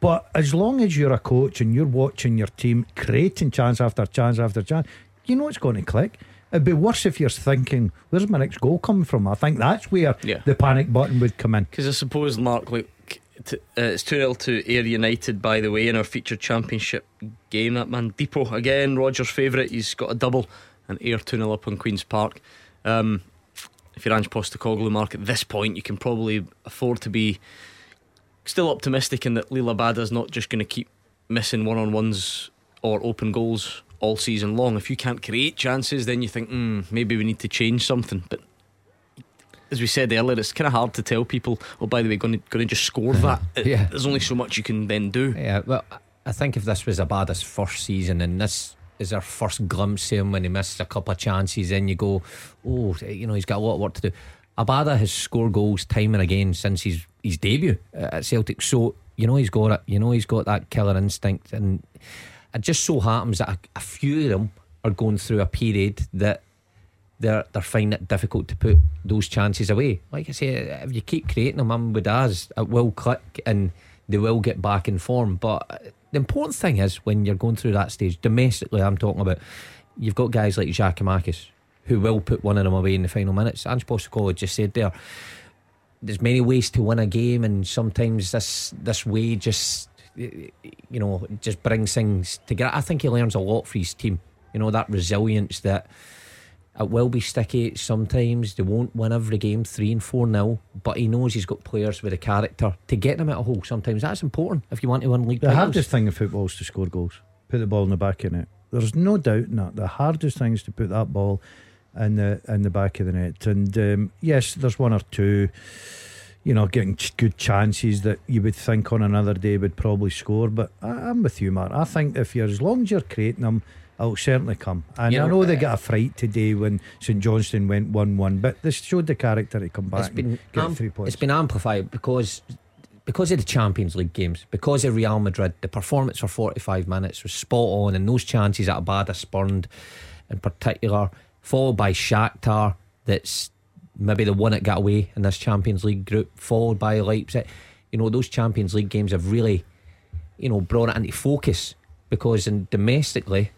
but as long as you're a coach and you're watching your team creating chance after chance after chance you know it's going to click It'd be worse if you're thinking, where's my next goal coming from? I think that's where yeah. the panic button would come in.
Because I suppose, Mark, look, to, uh, it's 2 0 to Ayr United, by the way, in our featured championship game. That man, Dipo, again, Roger's favourite. He's got a double, and Air 2 0 up on Queen's Park. Um, if you're Ange Postecoglou, Mark, at this point, you can probably afford to be still optimistic in that Liel Abada's not just going to keep missing one on ones or open goals all season long. If you can't create chances, then you think, hmm, maybe we need to change something. But as we said earlier, it's kind of hard to tell people, oh, by the way, going to, going to just score that. yeah. There's only so much you can then do.
Yeah, well, I think if this was Abada's first season and this is our first glimpse of him when he missed a couple of chances, then you go, oh, you know, he's got a lot of work to do. Abada has scored goals time and again since his, his debut at Celtic. So, you know, he's got it. You know, he's got that killer instinct. And it just so happens that a, a few of them are going through a period that they're they're finding it difficult to put those chances away. Like I say, if you keep creating them, I'm with us, it will click and they will get back in form. But the important thing is when you're going through that stage, domestically, I'm talking about, you've got guys like Giakoumakis who will put one of them away in the final minutes. Ange Postecoglou just said there, there's many ways to win a game, and sometimes this this way just you know, just brings things together. I think he learns a lot for his team. You know, that resilience that it will be sticky sometimes. They won't win every game 3 and 4 nil, but he knows he's got players with a character to get them out of hole. Sometimes that's important if you want to win league
The
titles.
hardest thing in football is to score goals, put the ball in the back of the net. There's no doubt in that. The hardest thing is to put that ball in the in the back of the net. And um, yes, there's one or two you know, getting good chances that you would think on another day would probably score. But I, am with you, Mark. I think if you're as long as you're creating them, it'll certainly come. And you I know, they uh, got a fright today when St Johnstone went one-one, but this showed the character to come back. It's been get three points.
It's been amplified because. Because of the Champions League games, because of Real Madrid, the performance for 45 minutes was spot on, and those chances at Abada spurned in particular, followed by Shakhtar, that's maybe the one that got away in this Champions League group, followed by Leipzig. You know, those Champions League games have really, you know, brought it into focus because in domestically,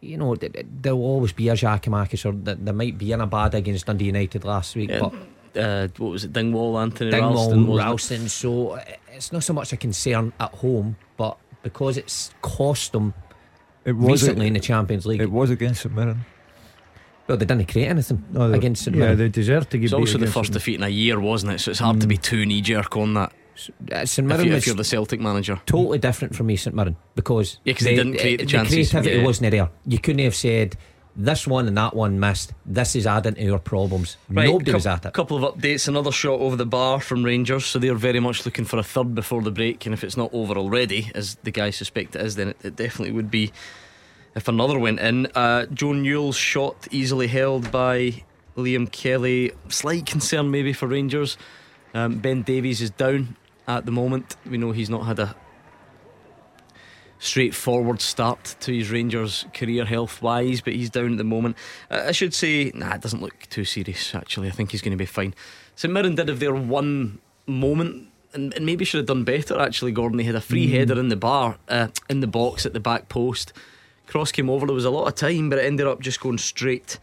you know, th- th- there will always be a Giakoumakis or th- there might be in a bad against Dundee United last week,
Yeah,
but
uh, what was it? Dingwall, Anthony
Dingwall,
Ralston. wasn't it?
So uh, it's not so much a concern at home, but because it's cost them
It was
recently
a-
in the Champions League.
It was against St Mirren.
Well, they didn't create anything
No, they-
against St
yeah,
Mirren.
they deserve to get
It's
beat
also the first
them.
defeat in a year, wasn't it? So it's hard to be too knee jerk on that.
Uh, St
If, you, if you're the Celtic manager,
totally different from me, St Mirren, because
Yeah, 'cause they didn't create the chances,
creativity
yeah.
wasn't there. You couldn't have said this one and that one missed. This is adding to your problems. Nobody was at it.
A couple of updates. Another shot over the bar from Rangers, so they're very much looking for a third before the break. And if it's not over already, as the guys suspect it is, then it, it definitely would be. If another went in, uh, Joe Newell's shot easily held by Liam Kelly. Slight concern maybe for Rangers. Um, ben Davies is down at the moment. We know he's not had a straightforward start to his Rangers career health wise, but he's down at the moment. Uh, I should say, nah, it doesn't look too serious actually. I think he's going to be fine. St Mirren did have their one moment. And, and maybe should have done better actually, Gordon. They had a free header in the bar, uh, in the box at the back post. Cross came over, there was a lot of time, but it ended up just going straight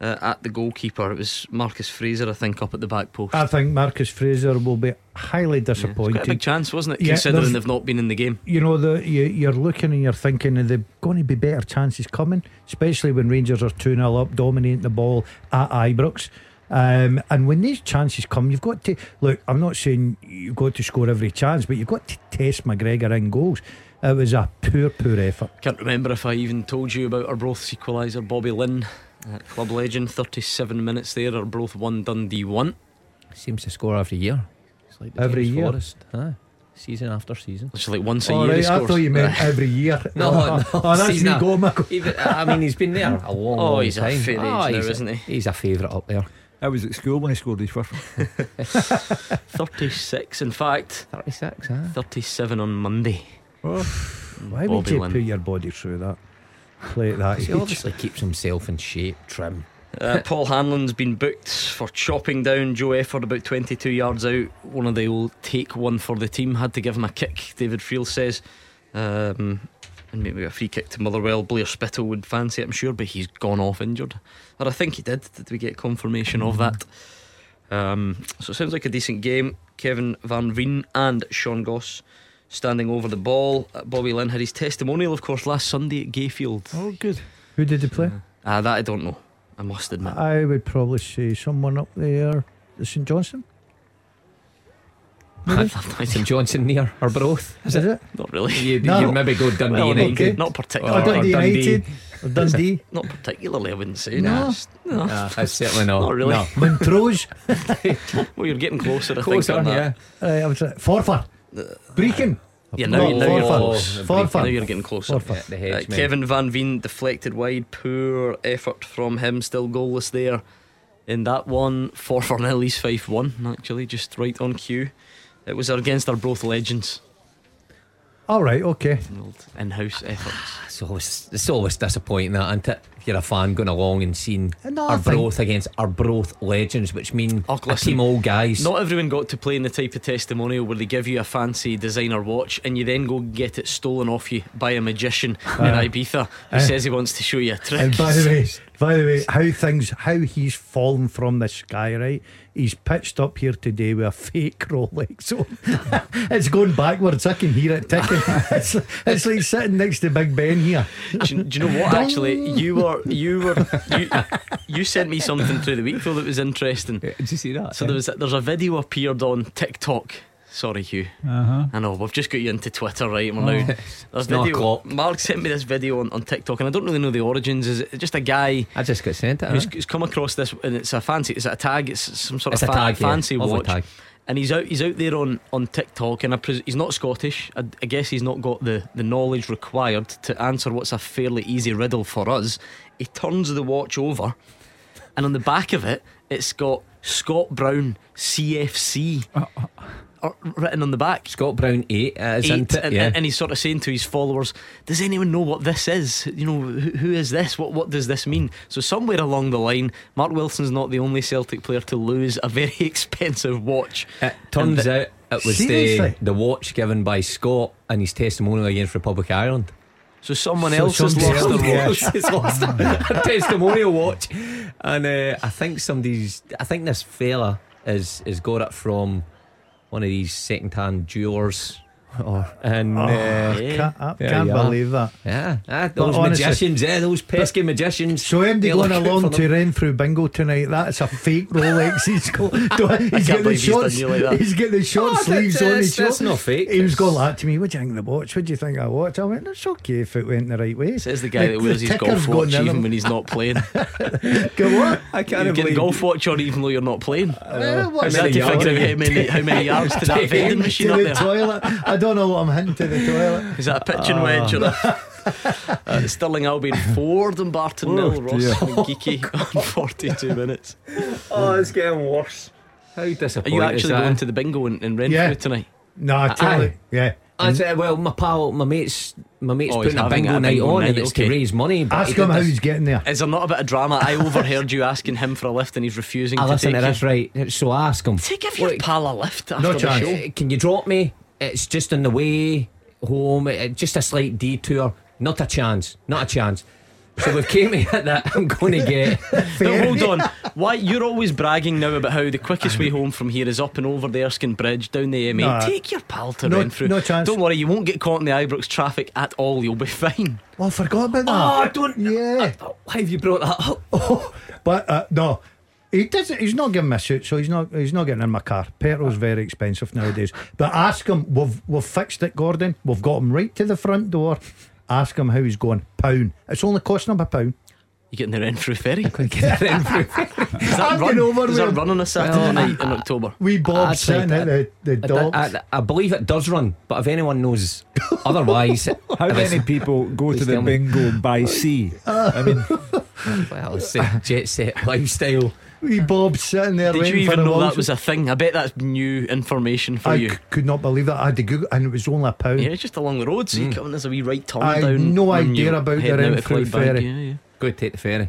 uh, at the goalkeeper. It was Marcus Fraser, I think, up at the back post.
I think Marcus Fraser will be highly disappointed.
quite a big chance, wasn't it?
Yeah,
Considering they've not been in the game.
you know the you, you're looking and you're thinking are there going to be better chances coming especially when Rangers are 2-0 up dominating the ball at Ibrox um, and when these chances come you've got to look I'm not saying you've got to score every chance but you've got to test McGregor in goals it was a poor poor effort
Can't remember if I even told you about our Arbroath's equaliser, Bobby Linn, uh, club legend. 37 minutes there, Arbroath 1, Dundee 1.
Seems to score every year. It's like the
Every
James
year?
Forrest, huh? season after season.
It's like once a
All
year. he
right, I
scores.
thought you meant every year
No, no,
oh that's
season
me
a-
go Michael
Even, I mean, he's been there a long,
Oh,
long
he's a
time.
fair age
Ah,
now,
he's a-
isn't he?
He's a favourite up there.
I was at school when he scored his first one.
36, in fact.
36, huh?
37 on Monday.
why would
Bobby
you
Linn.
put your body through that play at that
He
age
obviously keeps himself in shape, trim.
Uh, Paul Hanlon's been booked for chopping down Joe Efford about 22 yards out. One of the old take one for the team. Had to give him a kick, David Friel says. Um, and maybe a free kick to Motherwell. Blair Spittal would fancy it, I'm sure, but he's gone off injured. Or I think he did. Did we get confirmation of that? Um, so it sounds like a decent game. Kevin Van Veen and Sean Goss standing over the ball. Uh, Bobby Linn had his testimonial, of course, last Sunday at Gayfield.
oh, good.
who did he play
Ah, that I don't know. I must admit.
I would probably say someone up there St Johnson
St Johnson near or Arbroath.
is it
Not really.
You,
No.
you maybe go Dundee
Well,
United.
okay.
Not
oh,
particularly.
Dundee
Dundee.
United or Dundee
Not particularly, I wouldn't say.
No.
No. It's- no.
That's certainly not.
Not really.
No.
Montrose
Well, you're getting closer, I
Closer,
think. on
yeah.
that.
Uh, I was uh, Forfar. Brechin.
Yeah, now,
No,
now, you're,
Forfar.
close.
Forfar.
now you're getting closer.
Forfar.
Yeah, the
Uh,
hedgemen.
Kevin Van Veen deflected wide. Poor effort from him. Still goalless there in that one. Forfar nil. East Fife one. Actually, just right on cue. It was against Arbroath legends.
All right, okay.
In-house efforts.
Ah, it's always, it's always disappointing that, isn't it? If you're a fan going along and seeing uh,
No, I
Arbroath against Arbroath legends, which mean
Oh,
a
listen,
team of old guys.
Not everyone got to play in the type of testimonial where they give you a fancy designer watch and you then go get it stolen off you by a magician ah. in Ibiza who
uh,
says he wants to show you a trick.
And by the way, by the way, how things, how he's fallen from the sky, right? He's pitched up here today with a fake Rolex on. it's going backwards. I can hear it ticking. it's, it's like sitting next to Big Ben here.
do, you, do you know what? Actually, you were you were you, you sent me something through the week though that was interesting.
Did you see that?
So there was there's a video appeared on TikTok. Sorry, Hugh.
Uh-huh.
I know we've just got you into Twitter, right? We're now there's video.
clock.
Mark sent me this video on, on TikTok, and I don't really know the origins. Is it just a guy?
I just got sent it.
who's,
huh?
who's come across this and it's a fancy it's a tag it's some sort
It's
of fa-
tag, yeah.
fancy
Lovely
watch
tag.
and he's out he's out there on on TikTok and I pres- he's not Scottish I, I guess he's not got the the knowledge required to answer what's a fairly easy riddle for us he turns the watch over and on the back of it it's got Scott Brown CFC written on the back.
Scott Brown eight, uh, is
Eight,
into
and,
yeah.
and he's sort of saying to his followers, "Does anyone know what this is? You know, who, who is this? What what does this mean?" So somewhere along the line, Mark Wilson's not the only Celtic player to lose a very expensive watch.
It turns
the-
out it was the,
Seriously?
the watch given by Scott and his testimonial against Republic of Ireland.
So someone
So
else has lost their
else
watch.
has lost a testimonial watch, and uh, I think somebody's. I think this fella is is got it from one of these second-hand jewelers. Or, and
Oh,
uh,
I can't, I can't
you are.
believe that.
Yeah, ah,
But
those
honestly-
magicians, yeah, those pesky magicians.
So Andy
They're
going
looking
along to
them.
Renfrew Bingo tonight. That's a fake Rolex. He's got. He's
can't
got the
believe he's
short.
like.
He's got the short
Oh,
sleeves
that's-
on
that's-
his shirt.
that's not fake.
He was
It's-
going like to me. What do you think of the watch? What do you think of the watch? I went, it's okay if it went the right way.
Says the guy that wears his
ticker's
golf watch even
him.
when he's not playing.
Go what?
I can't
get a
believe
golf watch on even though you're not playing.
Uh,
Is
what's
that
many
to figure out how many yards to that vending machine up there?
Toilet. I don't know what I'm hinting to the toilet.
Is that a pitching wedge or a ah. uh, Stirling Albion four Dumbarton
Oh,
nil? Ross
dear.
Geeky on 42 minutes.
Oh, it's getting worse. How disappointing
Are
disappointing
you
is
actually
that?
going eh? to the bingo in, in Renfrew
Yeah.
tonight?
No, I tell
Aye.
you, yeah.
I said, well, my pal, my mate's, my mate's
Oh,
putting a bingo
a
night on,
night,
and it's
okay.
to raise money. But
Ask
he
him how
this-
he's getting there.
Is there not a bit of drama? I overheard you asking him for a lift and he's refusing
I
to
listen
take
to
you.
this right. So ask him.
Take give your pal a lift after
No
the
chance.
show.
Can you drop me? It's just on the way home. uh, Just a slight detour. Not a chance. Not a chance. So we've came here that I'm going to get.
Now, hold on. Why you're always bragging now about how the quickest way home from here is up and over the Erskine Bridge down the M8.
No.
Take your pal to
No-
Renfrew.
no chance.
Don't worry, you won't get caught in the Ibrox traffic at all. You'll be fine.
Oh, I forgot about that.
Oh, I don't.
Yeah.
Why have you brought that up?
Oh, but uh, no. He doesn't. He's not giving me a suit, so he's not. He's not getting in my car. Petrol's very expensive nowadays. But ask him. We've we've fixed it, Gordon. We've got him right to the front door. Ask him how he's going. Pound. It's only costing him a pound.
You getting the Renfrew ferry? Is
Get Renfrew.
that,
I'm
run,
getting over
does
with
that
him.
run on a Saturday
Well,
night in October?
We Bob
I
sitting at the, the
I,
docks.
I, I believe it does run, but if anyone knows otherwise,
How
if
many people go to the
tell me.
bingo by sea? I mean,
Well, it's a jet set lifestyle.
We Bob sitting there.
Did you
waiting for
even
the
know that was a thing? I bet that's new information for
I
you.
c- could not believe that. I had to Google, and it was only a pound.
Yeah, it's just along the road, so you come in, there's a wee right turn
I had
down.
no idea about the
heading
Renfrew ferry.
Yeah, yeah.
Go take the ferry.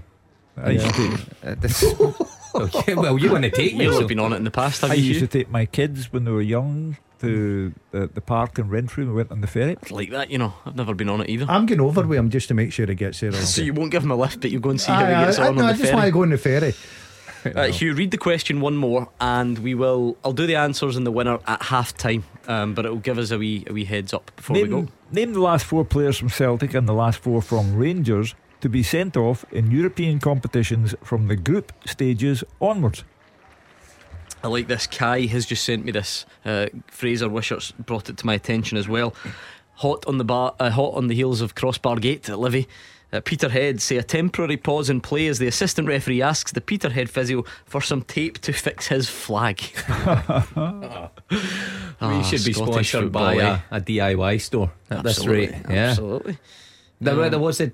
I used to,
Uh, this- okay, well, you want to take me?
You've
so-
been on it in the past, have
I
you?
used to take my kids when they were young to the, the park in Renfrew. And we went on the ferry.
like that, you know. I've never been on it either.
I'm going over with him just to make sure he gets there.
So you won't give him a lift, but you go and see
Aye,
how he gets
aye,
on
no,
on
I just
ferry.
want to go on the ferry.
Uh, Hugh, read the question one more, and we will. I'll do the answers and the winner at half time, um, but it will give us a wee a wee heads up before we go.
Name, name the last four players from Celtic and the last four from Rangers to be sent off in European competitions from the group stages onwards.
I like this. Kai has just sent me this. Uh, Fraser Wishart's brought it to my attention as well. Hot on the bar, uh, hot on the heels of Crossbar Gate at Livy. Uh, Peterhead say a temporary pause in play as the assistant referee asks the Peterhead physio for some tape to fix his flag.
we
Ah,
should be
Scottish
sponsored by a,
eh?
a DIY store at
Absolutely,
this rate. Yeah,
absolutely.
There, there was a.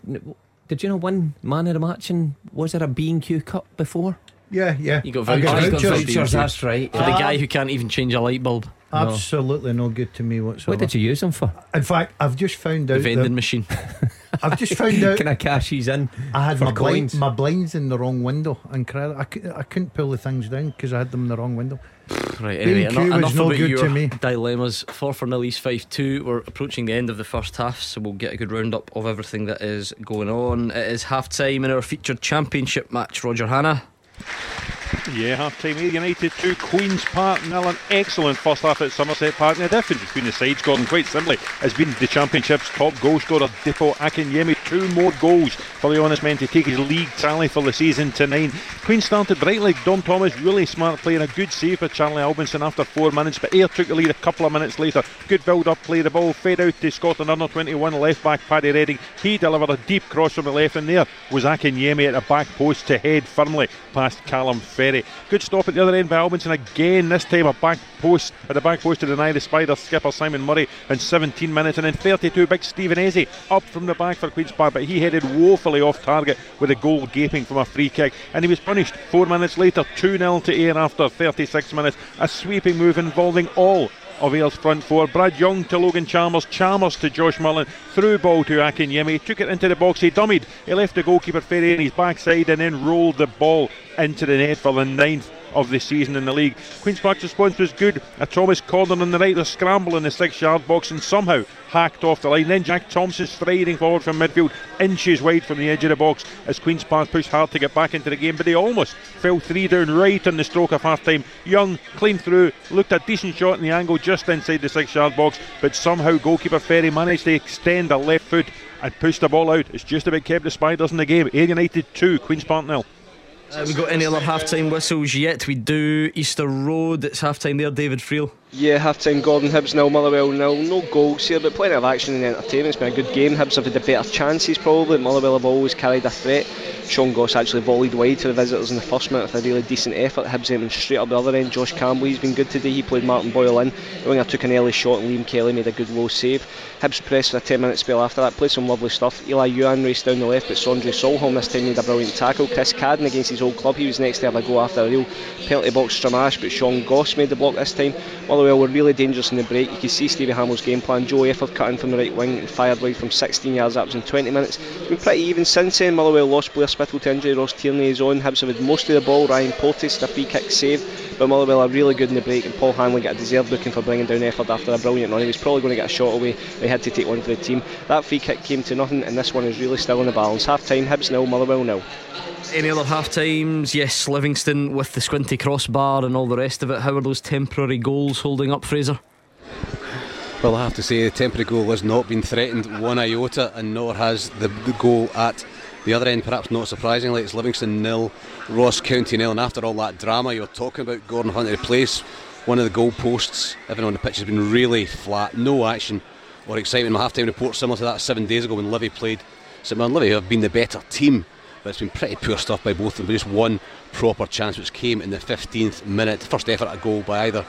Did you know one man of the match and was there a B and Q Cup before?
Yeah, yeah.
You got
I
vouchers.
Oh, you got
vouchers.
vouchers. That's right.
For the guy who can't even change a light bulb,
Absolutely no good to me whatsoever.
What did you use them for?
In fact, I've just found out.
the vending
That,
machine.
I've just found out.
Can I cash these in?
I had
for
my, blind, my blinds in the wrong window. Incredible. I, I couldn't pull the things down because I had them in the wrong window.
Right, anyway, enough, enough
no
about
good
your
to me.
dilemmas. Forfar nil East Fife 2. We're approaching the end of the first half, so we'll get a good roundup of everything that is going on. It is half time in our featured championship match. Roger Hannah.
Yeah, half time Ayr United 2, Queen's Park nil. An excellent first half at Somerset Park. The difference between the sides, Gordon, quite simply, has been the Championship's top goal scorer, Dipo Akinyemi. Two more goals for the honest men to take his league tally for the season to nine. Queen started brightly. Dom Thomas, really smart play, and a good save for Charlie Albinson after four minutes. But Ayr took the lead a couple of minutes later. Good build up play. The ball fed out to Scotland under 21 left back Paddy Reading. He delivered a deep cross from the left, and there was Akinyemi at the back post to head firmly past Calum Ferrie. Good stop at the other end by Albinson again. This time a back post at the back post to deny the Spider skipper Simon Murray in 17 minutes, and in 32 big Stephen Eze up from the back for Queen's Park, but he headed woefully off target with a goal gaping from a free kick, and he was punished. Four minutes later, 2 0 to Ayr after 36 minutes. A sweeping move involving all of Ayr's front four. Brad Young to Logan Chalmers, Chalmers to Josh Mullin, through ball to Akinyemi, took it into the box, he dummied, he left the goalkeeper Ferrie in his backside and then rolled the ball into the net for the ninth of the season in the league. Queen's Park's response was good. A Thomas corner on the right, a scramble in the six yard box and somehow hacked off the line. Then Jack Thompson striding forward from midfield, inches wide from the edge of the box as Queen's Park pushed hard to get back into the game, but they almost fell three down right on the stroke of half time. Young clean through, looked a decent shot in the angle just inside the six yard box, but somehow goalkeeper Ferrie managed to extend a left foot and push the ball out. It's just about kept the Spiders in the game. Ayr United 2, Queen's Park nil.
Uh, we got any other half time whistles yet? We do. Easter Road, it's half time there, David Friel.
Yeah, half time Gordon Hibs nil, Motherwell nil. No goals here, but plenty of action and entertainment. It's been a good game. Hibs have had the better chances probably. Motherwell have always carried a threat. Sean Goss actually volleyed wide to the visitors in the first minute with a really decent effort. Hibs aiming straight up the other end. Josh Campbell, he's been good today. He played Martin Boyle in. The winger took an early shot and Liam Kelly made a good low save. Hibs pressed for a 10 minute spell after that. Played some lovely stuff. Elie Youan raced down the left, but Sondre Solholm this time made a brilliant tackle. Chris Cadden against his old club. He was next to have a go after a real penalty box stramash, but Sean Goss made the block this time. Motherwell were really dangerous in the break. You could see Stevie Hammell's game plan. Joe Efford cut in from the right wing and fired wide from 16 yards. That was in 20 minutes. It's been pretty even since then. Motherwell lost Blair Spittal to injury. Ross Tierney is on. Hibs have had most of the ball. Ryan Porteous a free kick saved. But Motherwell are really good in the break, and Paul Hanlon got a deserved booking for bringing down Efford after a brilliant run. He was probably going to get a shot away. They had to take one for the team. That free kick came to nothing, and this one is really still in the balance. Half time, Hibs nil, Motherwell nil.
Any other half times? Yes, Livingston with the squinty crossbar and all the rest of it. How are those temporary goals holding up, Fraser?
Well, I have to say the temporary goal has not been threatened one iota, and nor has the, the goal at the other end. Perhaps not surprisingly, it's Livingston nil, Ross County nil, and after all that drama you're talking about, Gordon Hunt to replace one of the goalposts. Everyone on the pitch has been really flat, no action or excitement. My half-time report similar to that seven days ago when Livy played St Mirren. Livy have been the better team, but it's been pretty poor stuff by both of them. Just one proper chance which came in the 15th minute. First effort at a goal by either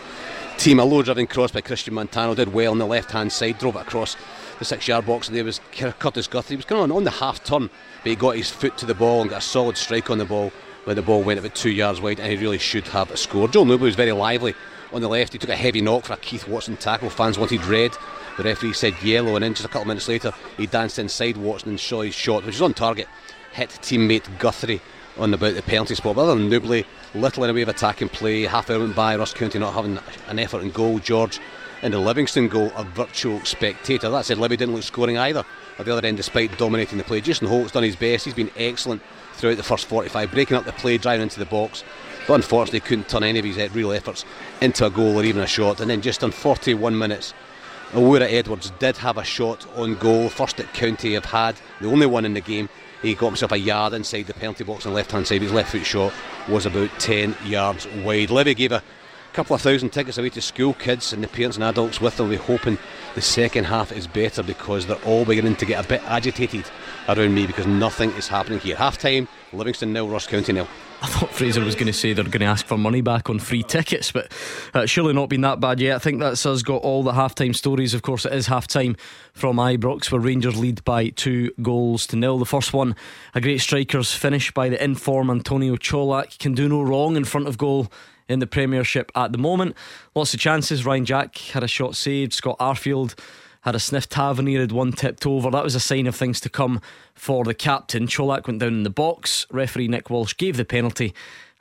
team. A low driven cross by Christian Montano did well on the left hand side, drove it across the six yard box, and there was Kurtis Guthrie. He was going on on the half turn, but he got his foot to the ball and got a solid strike on the ball when the ball went about two yards wide, and he really should have scored. Joel Nouble was very lively on the left. He took a heavy knock for a Keith Watson tackle. Fans wanted red. The referee said yellow, and then just a couple of minutes later, he danced inside Watson and saw his shot, which was on target. Hit teammate Guthrie on about the penalty spot. But other than Nouble, little in the way of attacking play. Half hour went by, Ross County not having an effort in goal. George in the Livingston goal, a virtual spectator. That said, Livy didn't look scoring either at the other end despite dominating the play. Jason Holt's done his best. He's been excellent throughout the first 45, breaking up the play, driving into the box. But unfortunately, couldn't turn any of his eh, real efforts into a goal or even a shot. And then just on 41 minutes, Owura Edwards did have a shot on goal, first at County have had, the only one in the game. He got himself a yard inside the penalty box on the left hand side. His left foot shot was about 10 yards wide. Livy gave a couple of thousand tickets away to school kids and the parents and adults with them. We're hoping the second half is better because they're all beginning to get a bit agitated around me because nothing is happening here. Half time, Livingston nil, Ross County nil.
I thought Fraser was going to say they're going to ask for money back on free tickets, but uh, surely not been that bad yet. I think that's us got all the halftime stories. Of course, it is halftime from Ibrox, where Rangers lead by two goals to nil. The first one, a great striker's finish by the inform Antonio Colak, can do no wrong in front of goal in the Premiership at the moment. Lots of chances. Ryan Jack had a shot saved. Scott Arfield had a sniff. Tavernier had one tipped over. That was a sign of things to come for the captain. Colak went down in the box. Referee Nick Walsh gave the penalty.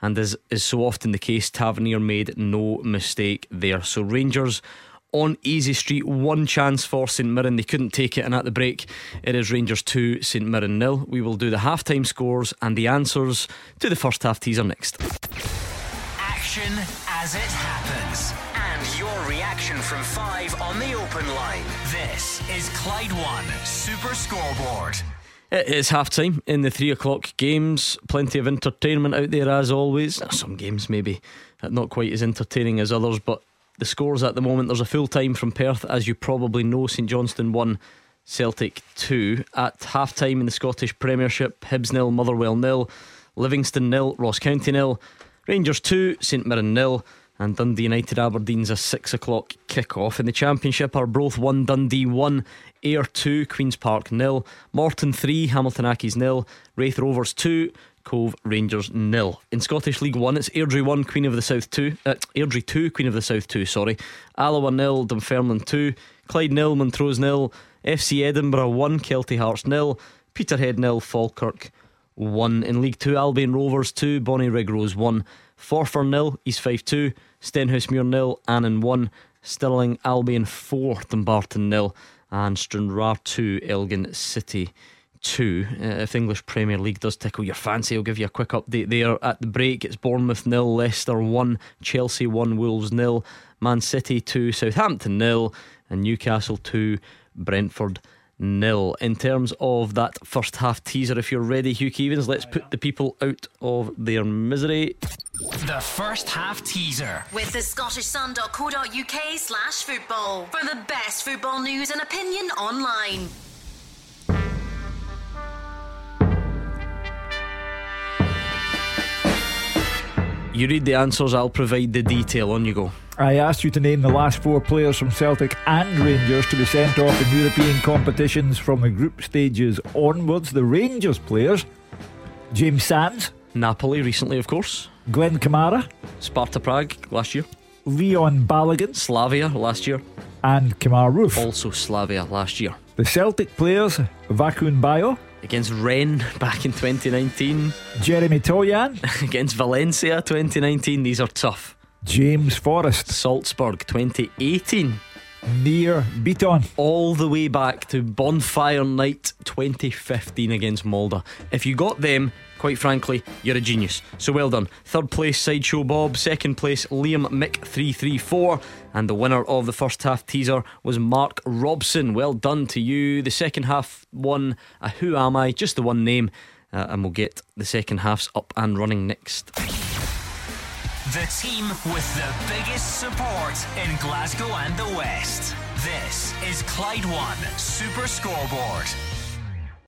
And as is so often the case, Tavernier made no mistake there. So Rangers on easy street, one chance for St Mirren. They couldn't take it, and at the break, it is Rangers 2, St Mirren nil. We will do the halftime scores and the answers to the first half teaser next.
Action as it happens. And your reaction from five on the open line. This is Clyde One Super Scoreboard.
It is half time in the three o'clock games. Plenty of entertainment out there as always. Some games maybe not quite as entertaining as others, but the scores at the moment there's a full time from Perth, as you probably know. St Johnstone 1, Celtic 2. At half time in the Scottish Premiership, Hibs nil, Motherwell nil, Livingston nil, Ross County nil, Rangers 2, St Mirren nil and Dundee United Aberdeen's a six o'clock kick-off. In the Championship, Arbroath 1, Dundee 1, Ayr 2, Queen's Park nil, Morton 3, Hamilton Accies nil, Raith Rovers 2, Cove Rangers nil. In Scottish League One, it's Airdrie 1, Queen of the South 2. Uh, Airdrie 2, Queen of the South 2, sorry. Alloa nil, Dunfermline 2. Clyde nil, Montrose nil. FC Edinburgh 1, Kelty Hearts nil. Peterhead nil, Falkirk 1. In League 2, Albion Rovers 2, Bonnyrigg Rose 1. Forfar nil, East Fife 2. Stenhousemuir nil, Annan 1. Stirling Albion 4, Dumbarton nil. And Stranraer 2, Elgin City 2. Uh, if English Premier League does tickle your fancy, I'll give you a quick update there. At the break, it's Bournemouth nil, Leicester 1, Chelsea 1, Wolves nil, Man City 2, Southampton nil, and Newcastle 2, Brentford nil. In terms of that first half teaser, if you're ready, Hugh Keevins, let's put the people out of their misery.
The first half teaser.
With the Scottish scottishsun.co.uk slash football. For the best football news and opinion online.
You read the answers, I'll provide the detail. On you go.
I asked you to name the last four players from Celtic and Rangers to be sent off in European competitions from the group stages onwards. The Rangers players James Sands,
Napoli recently, of course.
Glenn Kamara,
Sparta Prague last year.
Leon Balogun,
Slavia last year.
and Kemar Roofe.
Also Slavia last year.
The Celtic players Vakoun Bayo,
Against Rennes back in 2019.
Jeremy Toljan,
Against Valencia 2019. These are tough.
James Forrest,
Salzburg 2018.
Nir Bitton.
All the way back to Bonfire Night 2015 against Molde. If you got them, quite frankly, you're a genius. So well done. Third place, Sideshow Bob. Second place, Liam Mick334. And the winner of the first half teaser was Mark Robson. Well done to you. The second half one, a Who Am I? Just the one name. Uh, and we'll get the second halves up and running next.
The team with the biggest support in Glasgow and the West. This is Clyde One Super Scoreboard.